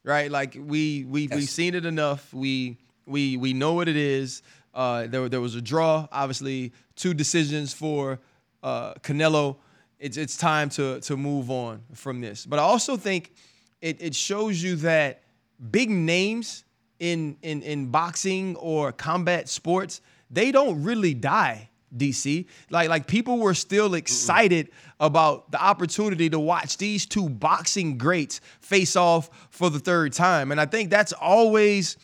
Speaker 3: right? Like we we we've seen it enough. We we we know what it is. Uh, there there was a draw, obviously two decisions for uh, Canelo. It's it's time to to move on from this. But I also think it it shows you that big names in in in boxing or combat sports they don't really die DC. Like like people were still excited about the opportunity to watch these two boxing greats face off for the third time. And I think that's always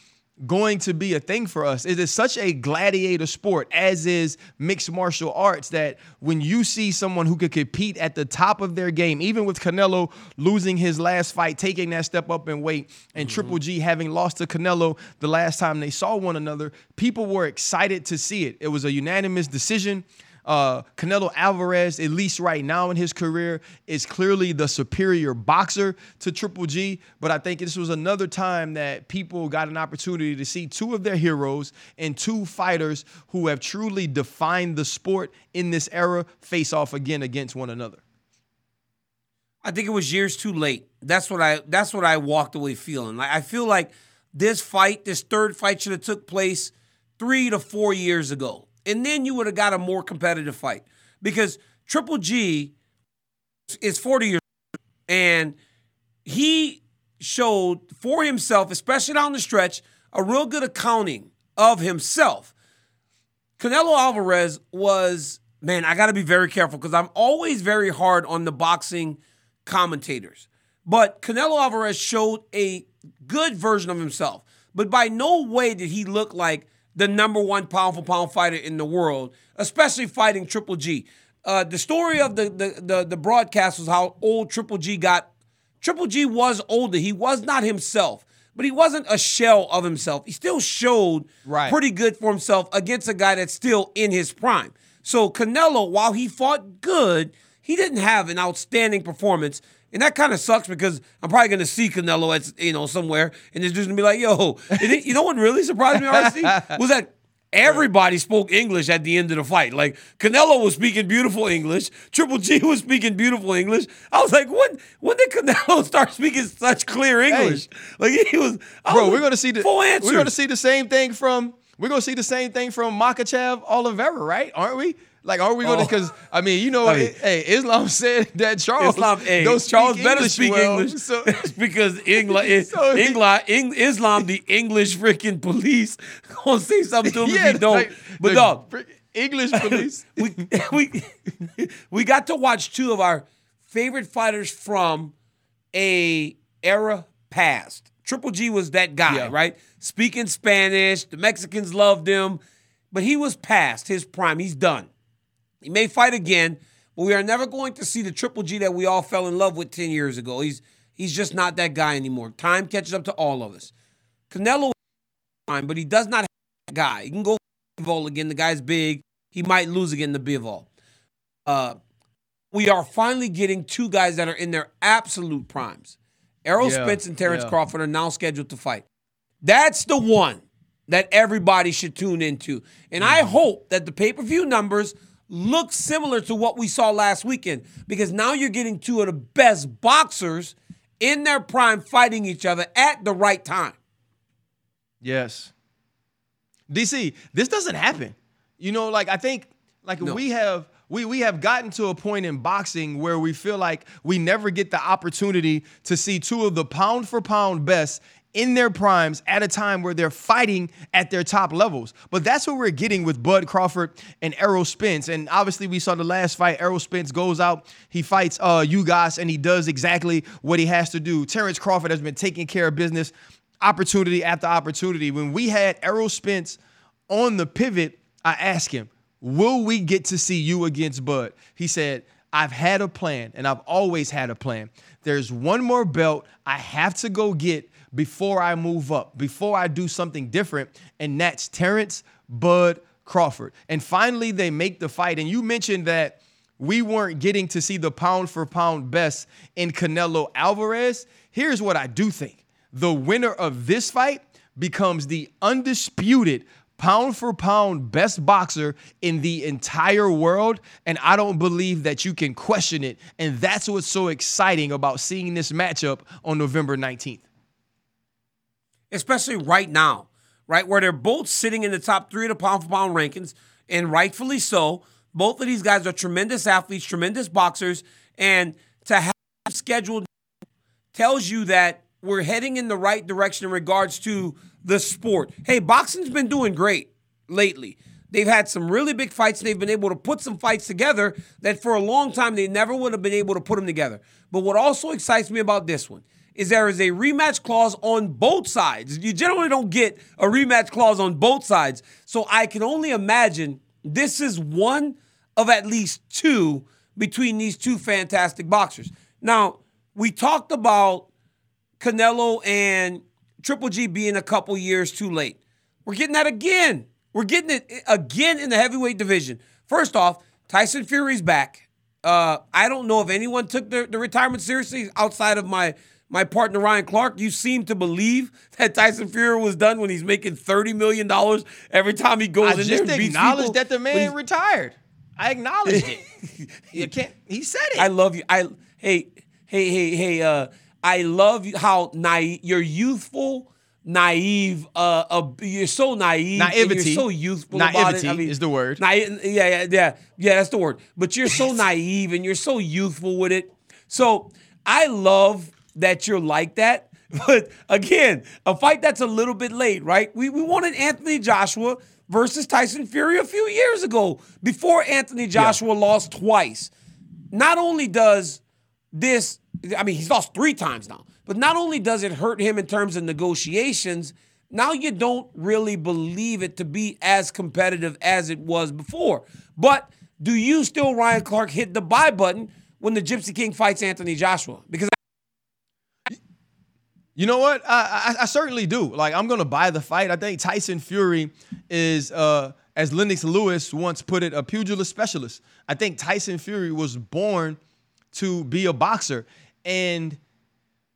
Speaker 3: going to be a thing for us. It is such a gladiator sport, as is mixed martial arts, that when you see someone who could compete at the top of their game, even with Canelo losing his last fight, taking that step up in weight, and mm-hmm. Triple G having lost to Canelo the last time they saw one another, people were excited to see it. It was a unanimous decision. Uh, Canelo Alvarez, at least right now in his career, is clearly the superior boxer to Triple G. But I think this was another time that people got an opportunity to see two of their heroes and two fighters who have truly defined the sport in this era face off again against one another.
Speaker 2: I think it was years too late. That's what I that's what I walked away feeling. Like I feel like this fight, this third fight should have took place 3 to 4 years ago. And then you would have got a more competitive fight. Because Triple G is 40 years old and he showed for himself, especially down the stretch, a real good accounting of himself. Canelo Alvarez was man, I got to be very careful because I'm always very hard on the boxing commentators. But Canelo Alvarez showed a good version of himself. But by no way did he look like the number one pound for pound fighter in the world, especially fighting Triple G. Uh, the story of the, the, the the broadcast was how old Triple G got. Triple G was older. He was not himself, but he wasn't a shell of himself. He still showed
Speaker 3: Right.
Speaker 2: pretty good for himself against a guy that's still in his prime. So Canelo, while he fought good, he didn't have an outstanding performance. And that kind of sucks because I'm probably going to see Canelo at you know somewhere, and it's just going to be like, "Yo," it- you know what really surprised me, RC, was that everybody spoke English at the end of the fight. Like Canelo was speaking beautiful English, Triple G was speaking beautiful English. I was like, "When when did Canelo start speaking such clear English?" Like he was, I
Speaker 3: Bro,
Speaker 2: was
Speaker 3: we're gonna see the
Speaker 2: full answers.
Speaker 3: we're gonna see the same thing from we're gonna see the same thing from Makhachev Oliveira, right? Aren't we? Like, aren't we gonna?
Speaker 2: Oh.
Speaker 3: Because I mean, you know,
Speaker 2: I mean-
Speaker 3: hey, Islam said that Charles
Speaker 2: Islam, hey,
Speaker 3: speak
Speaker 2: Charles better
Speaker 3: English
Speaker 2: speak
Speaker 3: well,
Speaker 2: English
Speaker 3: So,
Speaker 2: because England,
Speaker 3: So
Speaker 2: England, Eng- Islam, the English freaking police, gonna say something to him if he don't.
Speaker 3: like,
Speaker 2: but dog,
Speaker 3: English police.
Speaker 2: we we we got to watch two of our favorite fighters from a era past. Triple G was that guy,
Speaker 3: Yeah.
Speaker 2: right? Speaking Spanish, the Mexicans loved him, but he was past his prime. He's done. He may fight again, but we are never going to see the Triple G that we all fell in love with 10 years ago. He's he's just not that guy anymore. Time catches up to all of us. Canelo fine, but he does not have that guy. He can go Bivol again. The guy's big. He might lose again to Bivol. Uh, we are finally getting two guys that are in their absolute primes. Errol
Speaker 3: Yeah,
Speaker 2: Spence and Terrence
Speaker 3: yeah.
Speaker 2: Crawford are now scheduled to fight. That's the one that everybody should tune into. And I
Speaker 3: Mm-hmm.
Speaker 2: hope that the pay per view numbers look similar to what we saw last weekend because now you're getting two of the best boxers in their prime fighting each other at the right time.
Speaker 3: Yes. DC, this doesn't happen. You know, like I think like
Speaker 2: No.
Speaker 3: we have we we have gotten to a point in boxing where we feel like we never get the opportunity to see two of the pound for pound best in their primes at a time where they're fighting at their top levels. But that's what we're getting with Bud Crawford and Errol Spence. And obviously we saw the last fight. Errol Spence goes out, he fights uh Ugas, and he does exactly what he has to do. Terrence Crawford has been taking care of business opportunity after opportunity. When we had Errol Spence on the pivot, I asked him, Will we get to see you against Bud? He said, I've had a plan and I've always had a plan. There's one more belt I have to go get before I move up, before I do something different, and that's Terrence Bud Crawford. And finally, they make the fight. And you mentioned that we weren't getting to see the pound for pound best in Canelo Alvarez. Here's what I do think the winner of this fight becomes the undisputed pound for pound best boxer in the entire world. And I don't believe that you can question it. And that's what's so exciting about seeing this matchup on November 19th.
Speaker 2: Especially right now, right? Where they're both sitting in the top three of the pound for pound rankings, and rightfully so. Both of these guys are tremendous athletes, tremendous boxers, and to have scheduled tells you that we're heading in the right direction in regards to the sport. Hey, boxing's been doing great lately. They've had some really big fights. They've been able to put some fights together that for a long time they never would have been able to put them together. But what also excites me about this one is there is a rematch clause on both sides. You generally don't get a rematch clause on both sides. So I can only imagine this is one of at least two between these two fantastic boxers. Now, we talked about Canelo and Triple G being a couple years too late. We're getting that again. We're getting it again in the heavyweight division. First off, Tyson Fury's back. Uh, I don't know if anyone took the, the retirement seriously outside of my my partner Ryan Clark. You seem to believe that Tyson Fury was done when he's making thirty million dollars every time he goes
Speaker 3: I
Speaker 2: in there
Speaker 3: just
Speaker 2: and beats
Speaker 3: acknowledged that the man retired. I acknowledged it. you can't. He said it.
Speaker 2: I love you. I hey hey hey hey. Uh, I love you how naive you're youthful, naive. Uh, uh you're so naive.
Speaker 3: Naivety.
Speaker 2: You're so youthful.
Speaker 3: Naivety
Speaker 2: I mean,
Speaker 3: is the word.
Speaker 2: Naive, yeah, yeah, yeah, yeah. That's the word. But you're so naive and you're so youthful with it. So I love that you're like that. But again, a fight that's a little bit late, right? We we wanted Anthony Joshua. versus Tyson Fury a few years ago before Anthony Joshua lost twice. Not only does this, I mean, he's lost three times now, but not only does it hurt him in terms of negotiations, now you don't really believe it to be as competitive as it was before. But do you still, Ryan Clark, hit the buy button when the Gypsy King fights Anthony Joshua? Because
Speaker 3: You know what? I, I, I certainly do. Like, I'm gonna buy the fight. I think Tyson Fury is, uh, as Lennox Lewis once put it, a pugilist specialist. I think Tyson Fury was born to be a boxer, and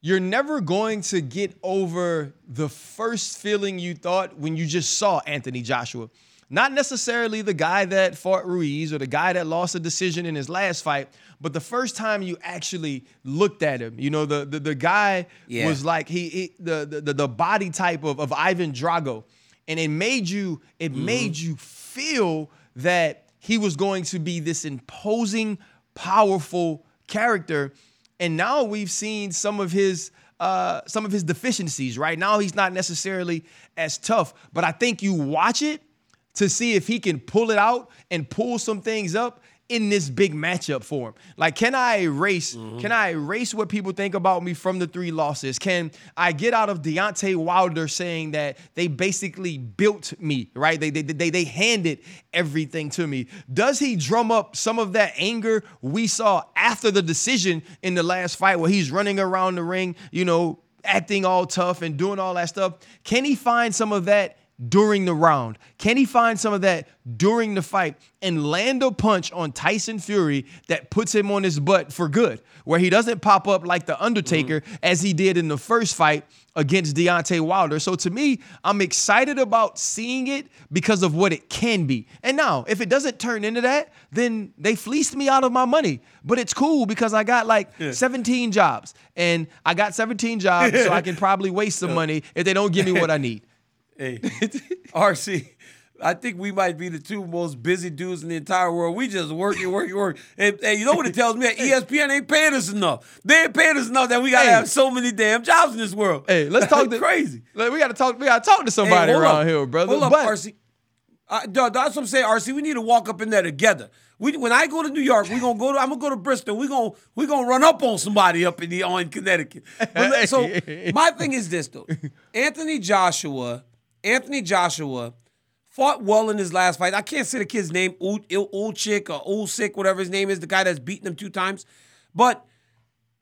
Speaker 3: you're never going to get over the first feeling you thought when you just saw Anthony Joshua. Not necessarily the guy that fought Ruiz or the guy that lost a decision in his last fight, but the first time you actually looked at him, you know, the the, the guy
Speaker 2: Yeah.
Speaker 3: was like he, he the, the the body type of, of Ivan Drago. And it made you, it made you feel that he was going to be this imposing, powerful character. And now we've seen some of his uh, some of his deficiencies. Right now, he's not necessarily as tough, but I think you watch it to see if he can pull it out and pull some things up in this big matchup for him. Like, can I erase? Mm-hmm. Can I erase what people think about me from the three losses? Can I get out of Deontay Wilder saying that they basically built me, right? They they they, they handed everything to me. Does he drum up some of that anger we saw after the decision in the last fight where he's running around the ring, you know, acting all tough and doing all that stuff? Can he find some of that? During the round? Can he find some of that during the fight and land a punch on Tyson Fury that puts him on his butt for good, where he doesn't pop up like The Undertaker mm-hmm. as he did in the first fight against Deontay Wilder? So to me, I'm excited about seeing it because of what it can be. And now, if it doesn't turn into that, then they fleeced me out of my money. But it's cool because I got like 17 jobs and I got 17 jobs, so I can probably waste some money if they don't give me what I need.
Speaker 2: Hey, RC, I think we might be the two most busy dudes in the entire world. We just working, working, working. And, work. and you know what it tells me? ESPN ain't paying us enough. They ain't paying us enough that we gotta
Speaker 3: Hey.
Speaker 2: have so many damn jobs in this world.
Speaker 3: Hey, let's talk to
Speaker 2: crazy.
Speaker 3: Like, we gotta talk. We gotta talk to somebody
Speaker 2: hold
Speaker 3: around
Speaker 2: up.
Speaker 3: here, brother.
Speaker 2: Hold up, RC. Dawg, that's what I'm saying, RC. We need to walk up in there together. We, when I go to New York, we gonna go to. I'm gonna go to Bristol. We gonna we gonna run up on somebody up in the on Connecticut. But so my thing is this though, Anthony Joshua, Anthony Joshua fought well in his last fight. I can't say the kid's name, Ulchik or Ulsik, whatever his name is, the guy that's beaten him two times, but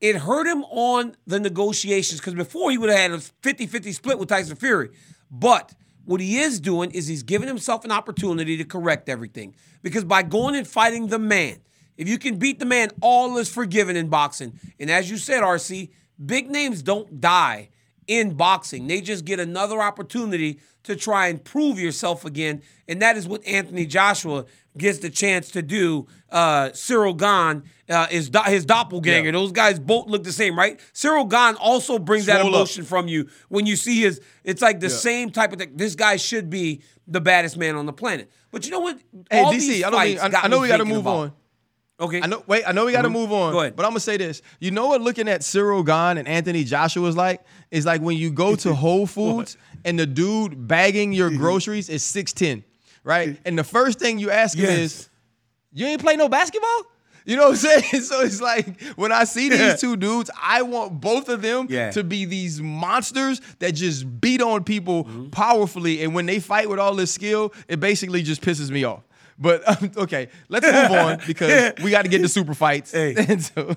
Speaker 2: it hurt him on the negotiations because before he would have had a 50-50 split with Tyson Fury. But what he is doing is he's giving himself an opportunity to correct everything. Because by going and fighting the man, if you can beat the man, all is forgiven in boxing. And as you said, RC, big names don't die in boxing. They just get another opportunity to try and prove yourself again. And that is what Anthony Joshua gets the chance to do. Uh, Ciryl Gane uh, is do- his doppelganger.
Speaker 3: Yeah.
Speaker 2: Those guys both look the same, right? Ciryl Gane also brings that
Speaker 3: Swole up.
Speaker 2: emotion from you when you see his. It's like the same type of thing. This guy should be the baddest man on the planet. But you know what?
Speaker 3: hey,
Speaker 2: All
Speaker 3: DC,
Speaker 2: these
Speaker 3: I don't. Mean, I, I know we got to move
Speaker 2: about-
Speaker 3: on.
Speaker 2: Okay.
Speaker 3: I know. Wait, I know we got to move on.
Speaker 2: Go ahead.
Speaker 3: But I'm gonna say this. You know what? Looking at Ciryl Gane and Anthony Joshua is like is like when you go to Whole Foods and the dude bagging your groceries is six ten, right? And the first thing you ask him
Speaker 2: Yes.
Speaker 3: is, "You ain't play no basketball." You know what I'm saying? So it's like when I see these two dudes, I want both of them
Speaker 2: Yeah.
Speaker 3: to be these monsters that just beat on people
Speaker 2: Mm-hmm.
Speaker 3: powerfully. And when they fight with all this skill, it basically just pisses me off. But um, okay, let's move on because we got to get to super fights.
Speaker 2: Hey.
Speaker 3: So,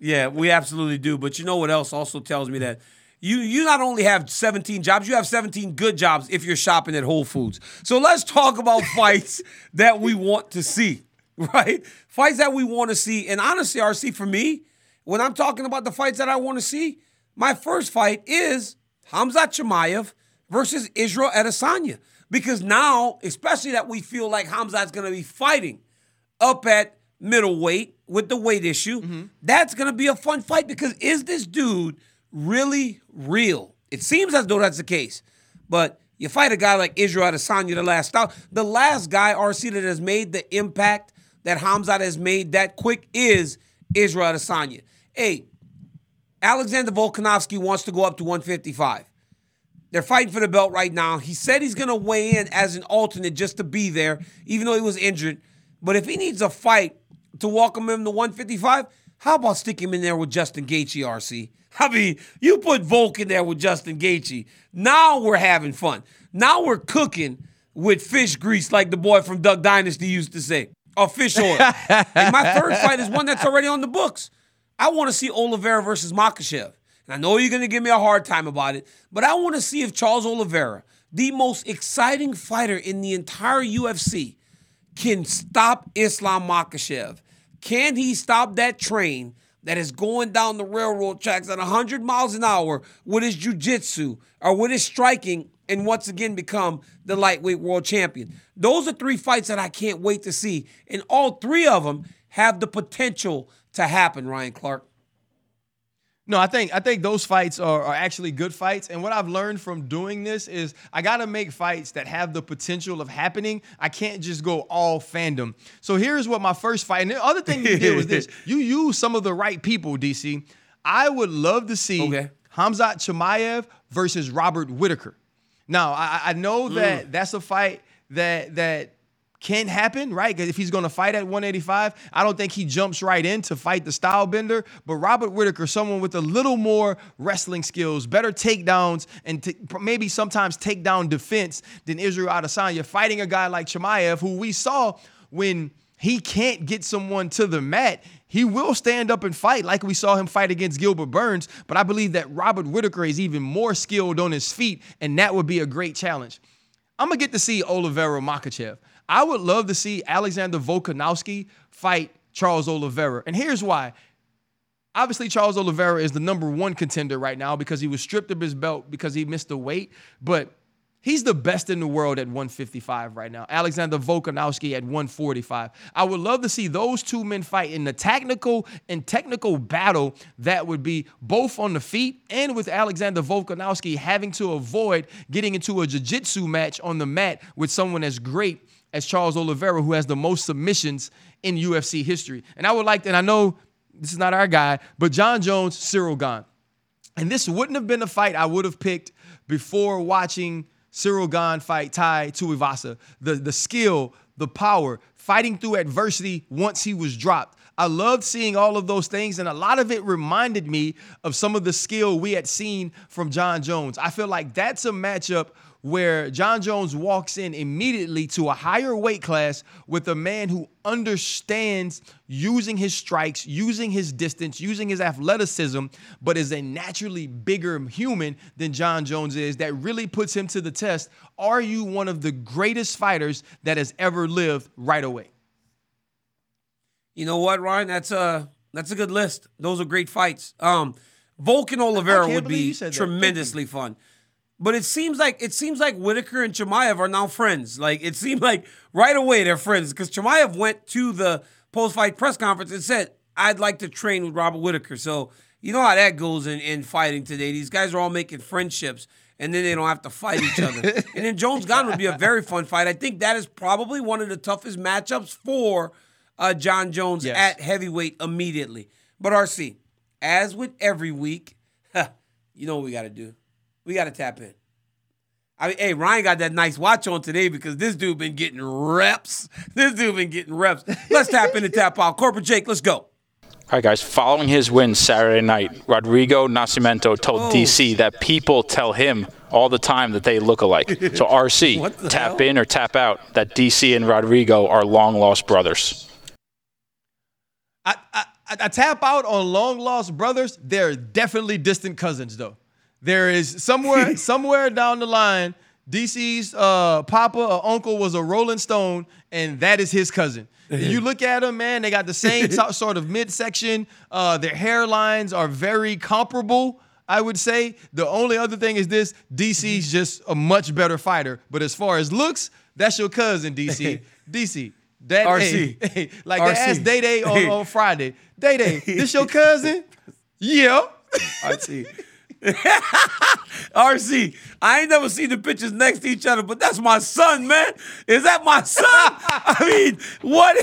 Speaker 2: Yeah, we absolutely do. But you know what else also tells me that you you not only have 17 jobs, you have 17 good jobs if you're shopping at Whole Foods. So let's talk about fights that we want to see, right? Fights that we want to see. And honestly, RC, for me, when I'm talking about the fights that I want to see, my first fight is Hamzat Chimaev versus Israel Adesanya. Because now, especially that we feel like Hamzat's going to be fighting up at middleweight with the weight issue. Mm-hmm. That's going to be a fun fight because is this dude really real? It seems as though that's the case. But you fight a guy like Israel Adesanya, the last stop. The last guy, RC, that has made the impact that Hamzat has made that quick is Israel Adesanya. Hey, Alexander Volkanovski wants to go up to 155. They're fighting for the belt right now. He said he's going to weigh in as an alternate just to be there, even though he was injured. But if he needs a fight to welcome him to 155, how about stick him in there with Justin Gaethje, RC? I mean, you put Volk in there with Justin Gaethje. Now we're having fun. Now we're cooking with fish grease, like the boy from Duck Dynasty used to say, or fish oil. and my third fight is one that's already on the books. I want to see Oliveira versus Makhachev. And I know you're going to give me a hard time about it, but I want to see if Charles Oliveira, the most exciting fighter in the entire UFC, can stop Islam Makhachev. Can he stop that train that is going down the railroad tracks at 100 miles an hour with his jiu-jitsu or with his striking and once again become the lightweight world champion? Those are three fights that I can't wait to see. And all three of them have the potential to happen, Ryan Clark.
Speaker 3: No, I think I think those fights are, are actually good fights. And what I've learned from doing this is I gotta make fights that have the potential of happening. I can't just go all fandom. So here's what my first fight. And the other thing you did was this: you use some of the right people, DC. I would love to see
Speaker 2: Okay.
Speaker 3: Hamzat Chimaev versus Robert Whitaker. Now, I, I know that mm. that's a fight that that can happen, right? if he's going to fight at 185, I don't think he jumps right in to fight the style bender. But Robert Whitaker, someone with a little more wrestling skills, better takedowns, and t- maybe sometimes takedown defense than Israel Adesanya, fighting a guy like Chimaev, who we saw when he can't get someone to the mat, he will stand up and fight like we saw him fight against Gilbert Burns. But I believe that Robert Whitaker is even more skilled on his feet, and that would be a great challenge. I'm gonna get to see Oliveira Makhachev. I would love to see Alexander Volkanovski fight Charles Oliveira. And here's why. Obviously, Charles Oliveira is the number one contender right now because he was stripped of his belt because he missed the weight. But he's the best in the world at 155 right now. Alexander Volkanovski at 145. I would love to see those two men fight in the technical and technical battle that would be both on the feet and with Alexander Volkanovski having to avoid getting into a jiu-jitsu match on the mat with someone as great as Charles Oliveira, who has the most submissions in UFC history. And I would like, and I know this is not our guy, but Jon Jones, Ciryl Gane. And this wouldn't have been a fight I would have picked before watching Ciryl Gane fight Tai Tuivasa. The, the skill, the power, fighting through adversity once he was dropped. I loved seeing all of those things, and a lot of it reminded me of some of the skill we had seen from Jon Jones. I feel like that's a matchup where Jon Jones walks in immediately to a higher weight class with a man who understands using his strikes, using his distance, using his athleticism, but is a naturally bigger human than Jon Jones is that really puts him to the test. Are you one of the greatest fighters that has ever lived right away?
Speaker 2: You know what, Ryan? That's a that's a good list. Those are great fights. Um, Volk and Oliveira would be
Speaker 3: said that. You.
Speaker 2: tremendously fun. But it seems like it seems like Whitaker and Chimaev are now friends. Like it seemed like right away they're friends because Chimaev went to the post-fight press conference and said, "I'd like to train with Robert Whitaker." So you know how that goes in, in fighting today. These guys are all making friendships, and then they don't have to fight each other. and then Jones Gunn would be a very fun fight. I think that is probably one of the toughest matchups for uh, Jon Jones
Speaker 3: Yes.
Speaker 2: at heavyweight immediately. But RC, as with every week, you know what we got to do. We got to tap in. I mean, hey, Ryan got that nice watch on today because this dude been getting reps. This dude been getting reps. Let's tap in and tap out. Corporate Jake, let's go.
Speaker 6: All right, guys. Following his win Saturday night, Rodrigo Nascimento told
Speaker 2: Oh.
Speaker 6: DC that people tell him all the time that they look alike. So RC, tap
Speaker 2: hell?
Speaker 6: in or tap out that DC and Rodrigo are long lost brothers.
Speaker 3: I, I, I I tap out on long lost brothers. They're definitely distant cousins, though. There is somewhere somewhere down the line, DC's uh, papa or uncle was a Rolling Stone, and that is his cousin. you look at them, man. They got the same so- sort of midsection. Uh, their hairlines are very comparable. I would say the only other thing is this: DC's just a much better fighter. But as far as looks, that's your cousin, DC. DC. That
Speaker 2: RC.
Speaker 3: hey, hey, like
Speaker 2: RC.
Speaker 3: they asked Day Day on, on Friday. Day Day, this your cousin? Yeah.
Speaker 2: RC. RC, I ain't never seen the pictures next to each other, but that's my son, man. Is that my son? I mean, what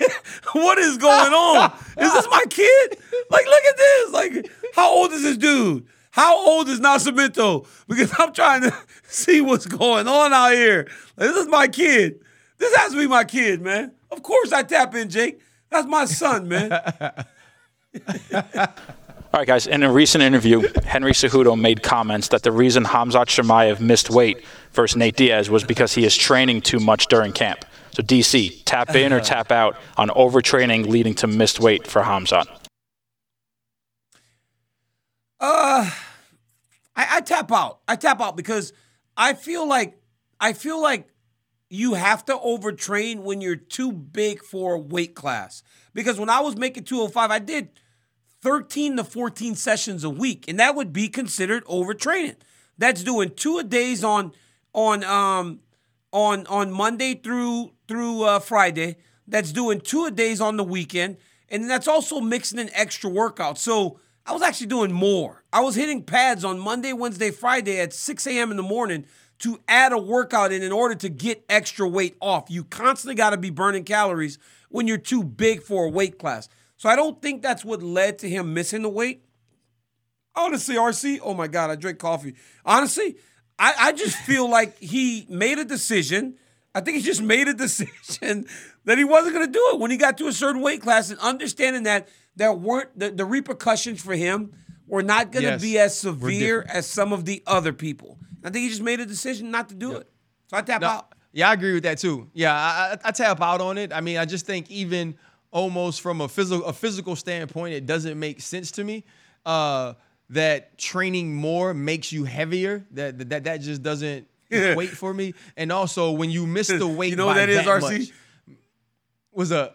Speaker 2: what is going on? Is this my kid? Like, look at this. Like, how old is this dude? How old is Nascimento? Because I'm trying to see what's going on out here. This is my kid. This has to be my kid, man. Of course I tap in, Jake. That's my son, man.
Speaker 6: All right, guys. In a recent interview, Henry Cejudo made comments that the reason Hamzat Chimaev missed weight versus Nate Diaz was because he is training too much during camp. So, DC, tap in or tap out on overtraining leading to missed weight for Hamzat.
Speaker 2: Uh, I, I tap out. I tap out because I feel like I feel like you have to overtrain when you're too big for a weight class. Because when I was making 205, I did 13 to 14 sessions a week, and that would be considered overtraining. That's doing two a days on on um on on Monday through through uh, Friday. That's doing two a days on the weekend, and that's also mixing in extra workouts. So I was actually doing more. I was hitting pads on Monday, Wednesday, Friday at 6 a.m. in the morning to add a workout in in order to get extra weight off. You constantly got to be burning calories when you're too big for a weight class. So I don't think that's what led to him missing the weight. Honestly, RC, oh my God, I drink coffee. Honestly, I, I just feel like he made a decision. I think he just made a decision that he wasn't going to do it when he got to a certain weight class and understanding that there weren't the, the repercussions for him were not going to
Speaker 3: Yes,
Speaker 2: be as severe as some of the other people. I think he just made a decision not to do it. So I tap
Speaker 3: No,
Speaker 2: out.
Speaker 3: yeah, I agree with that too. Yeah, I, I, I tap out on it. I mean, I just think even almost from a physical a physical standpoint, it doesn't make sense to me uh, that training more makes you heavier. That that that just doesn't equate for me. And also, when you miss the weight,
Speaker 2: You know what that is, RC?
Speaker 3: much- was a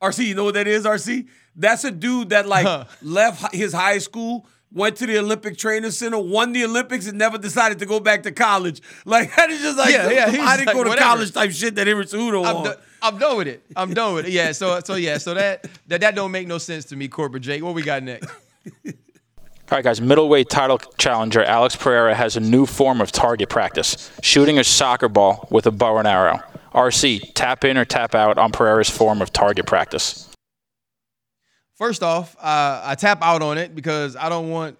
Speaker 2: RC, you know what that is, RC? That's a dude that like
Speaker 3: Huh.
Speaker 2: left his high school, went to the Olympic Training Center, won the Olympics, and never decided to go back to college. Like that is just like
Speaker 3: Yeah, yeah,
Speaker 2: I didn't
Speaker 3: like,
Speaker 2: go to
Speaker 3: whatever.
Speaker 2: college type shit that Henry Cejudo
Speaker 3: I'm, do- I'm done with it. I'm done with it. Yeah. So so yeah. So that that that don't make no sense to me, corporate Jake. What we got next?
Speaker 6: All right, guys. Middleweight title challenger Alex Pereira has a new form of target practice: shooting a soccer ball with a bow and arrow. RC, tap in or tap out on Pereira's form of target practice.
Speaker 3: First off, uh, I tap out on it because I don't want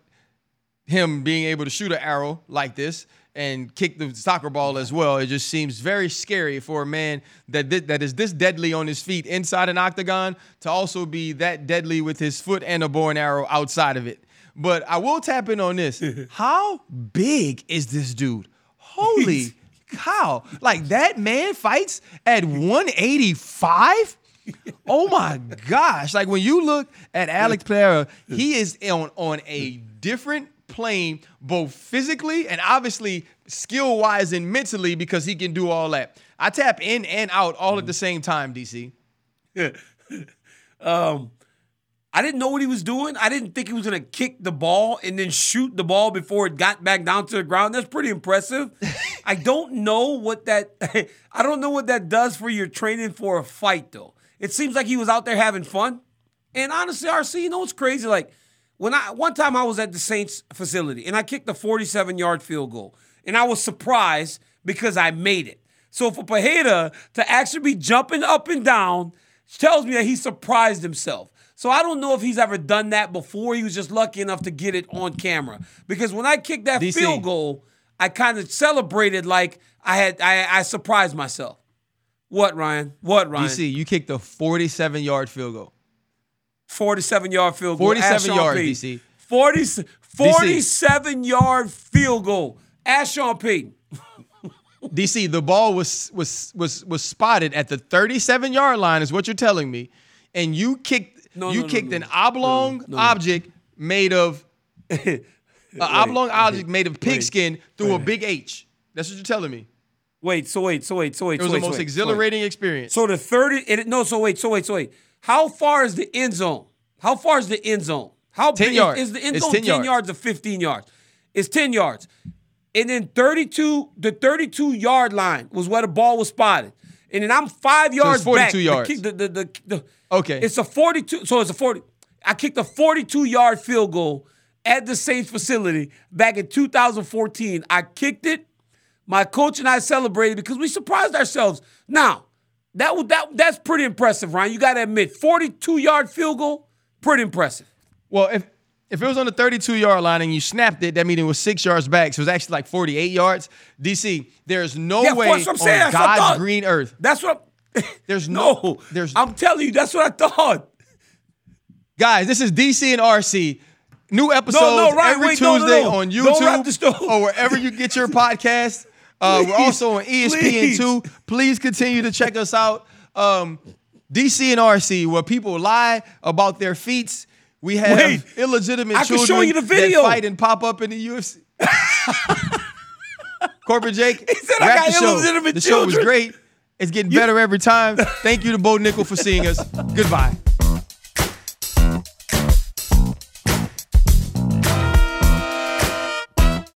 Speaker 3: him being able to shoot an arrow like this and kick the soccer ball as well. It just seems very scary for a man that thi- that is this deadly on his feet inside an octagon to also be that deadly with his foot and a bow and arrow outside of it. But I will tap in on this. How big is this dude? Holy cow. Like that man fights at 185? Oh my gosh. Like when you look at Alex Pereira, he is on, on a different plane, both physically and obviously skill wise and mentally, because he can do all that. I tap in and out all at the same time, DC.
Speaker 2: um, I didn't know what he was doing. I didn't think he was gonna kick the ball and then shoot the ball before it got back down to the ground. That's pretty impressive. I don't know what that I don't know what that does for your training for a fight though. It seems like he was out there having fun. And honestly, RC, you know what's crazy? Like when I one time I was at the Saints facility and I kicked a 47 yard field goal, and I was surprised because I made it. So for Pajeda to actually be jumping up and down tells me that he surprised himself. So I don't know if he's ever done that before. He was just lucky enough to get it on camera. Because when I kicked that
Speaker 3: DC.
Speaker 2: field goal, I kind of celebrated like I had I, I surprised myself. What Ryan? What Ryan?
Speaker 3: DC, you kicked a 47 yard field goal.
Speaker 2: 47 yard field goal.
Speaker 3: 47
Speaker 2: Ask Sean
Speaker 3: yards,
Speaker 2: Payton.
Speaker 3: DC.
Speaker 2: 40, 47 yard field goal. Sean Payton.
Speaker 3: DC, the ball was was was was spotted at the 37 yard line, is what you're telling me, and you kicked
Speaker 2: No,
Speaker 3: you
Speaker 2: no,
Speaker 3: kicked
Speaker 2: no,
Speaker 3: an oblong object made of an oblong object made of pigskin through a big H. That's what you're telling me.
Speaker 2: Wait, so wait, so wait, so wait.
Speaker 3: It was
Speaker 2: so
Speaker 3: the
Speaker 2: wait, so
Speaker 3: most
Speaker 2: wait,
Speaker 3: exhilarating experience.
Speaker 2: So, wait. so the 30, it, no, so wait, so wait, so wait. How far is the end zone? How far is the end zone? How
Speaker 3: 10
Speaker 2: big
Speaker 3: yards.
Speaker 2: is the end
Speaker 3: It's
Speaker 2: zone?
Speaker 3: 10
Speaker 2: 10,
Speaker 3: yards.
Speaker 2: yards or 15 yards? It's 10 yards. And then 32, the 32 yard line was where the ball was spotted. And then I'm five yards so
Speaker 3: 42
Speaker 2: back. The
Speaker 3: yards.
Speaker 2: kick- The, the, the, the-
Speaker 3: Okay.
Speaker 2: It's a 42. So it's a 40. I kicked a 42 yard field goal at the Saints facility back in 2014. I kicked it. My coach and I celebrated because we surprised ourselves. Now, that was that that's pretty impressive, Ryan. You got to admit, 42 yard field goal, pretty impressive.
Speaker 3: Well, if if it was on the 32 yard line and you snapped it, that means it was six yards back. So it was actually like 48 yards. DC, there's no
Speaker 2: Yeah,
Speaker 3: way
Speaker 2: that's what I'm saying.
Speaker 3: on
Speaker 2: what
Speaker 3: God's green earth.
Speaker 2: That's what.
Speaker 3: There's no-
Speaker 2: no.
Speaker 3: there's-
Speaker 2: I'm telling you, that's what I thought.
Speaker 3: Guys, this is DC and RC. New episodes
Speaker 2: no, right,
Speaker 3: every
Speaker 2: wait, no, no,
Speaker 3: Tuesday
Speaker 2: no.
Speaker 3: on
Speaker 2: Don't wrap the
Speaker 3: YouTube or wherever you get your podcast. Uh, we're also on E ESPN two.
Speaker 2: please.
Speaker 3: Please continue to check us out. Um, DC and RC, where people lie about their feats. We have
Speaker 2: Wait,
Speaker 3: illegitimate
Speaker 2: I can show
Speaker 3: children
Speaker 2: you the video.
Speaker 3: that fight and pop up in the UFC. Corporate Jake,
Speaker 2: He said I got
Speaker 3: the show.
Speaker 2: illegitimate
Speaker 3: The show was great. It's getting better every time. Thank you to Bo Nickal for seeing us. Goodbye.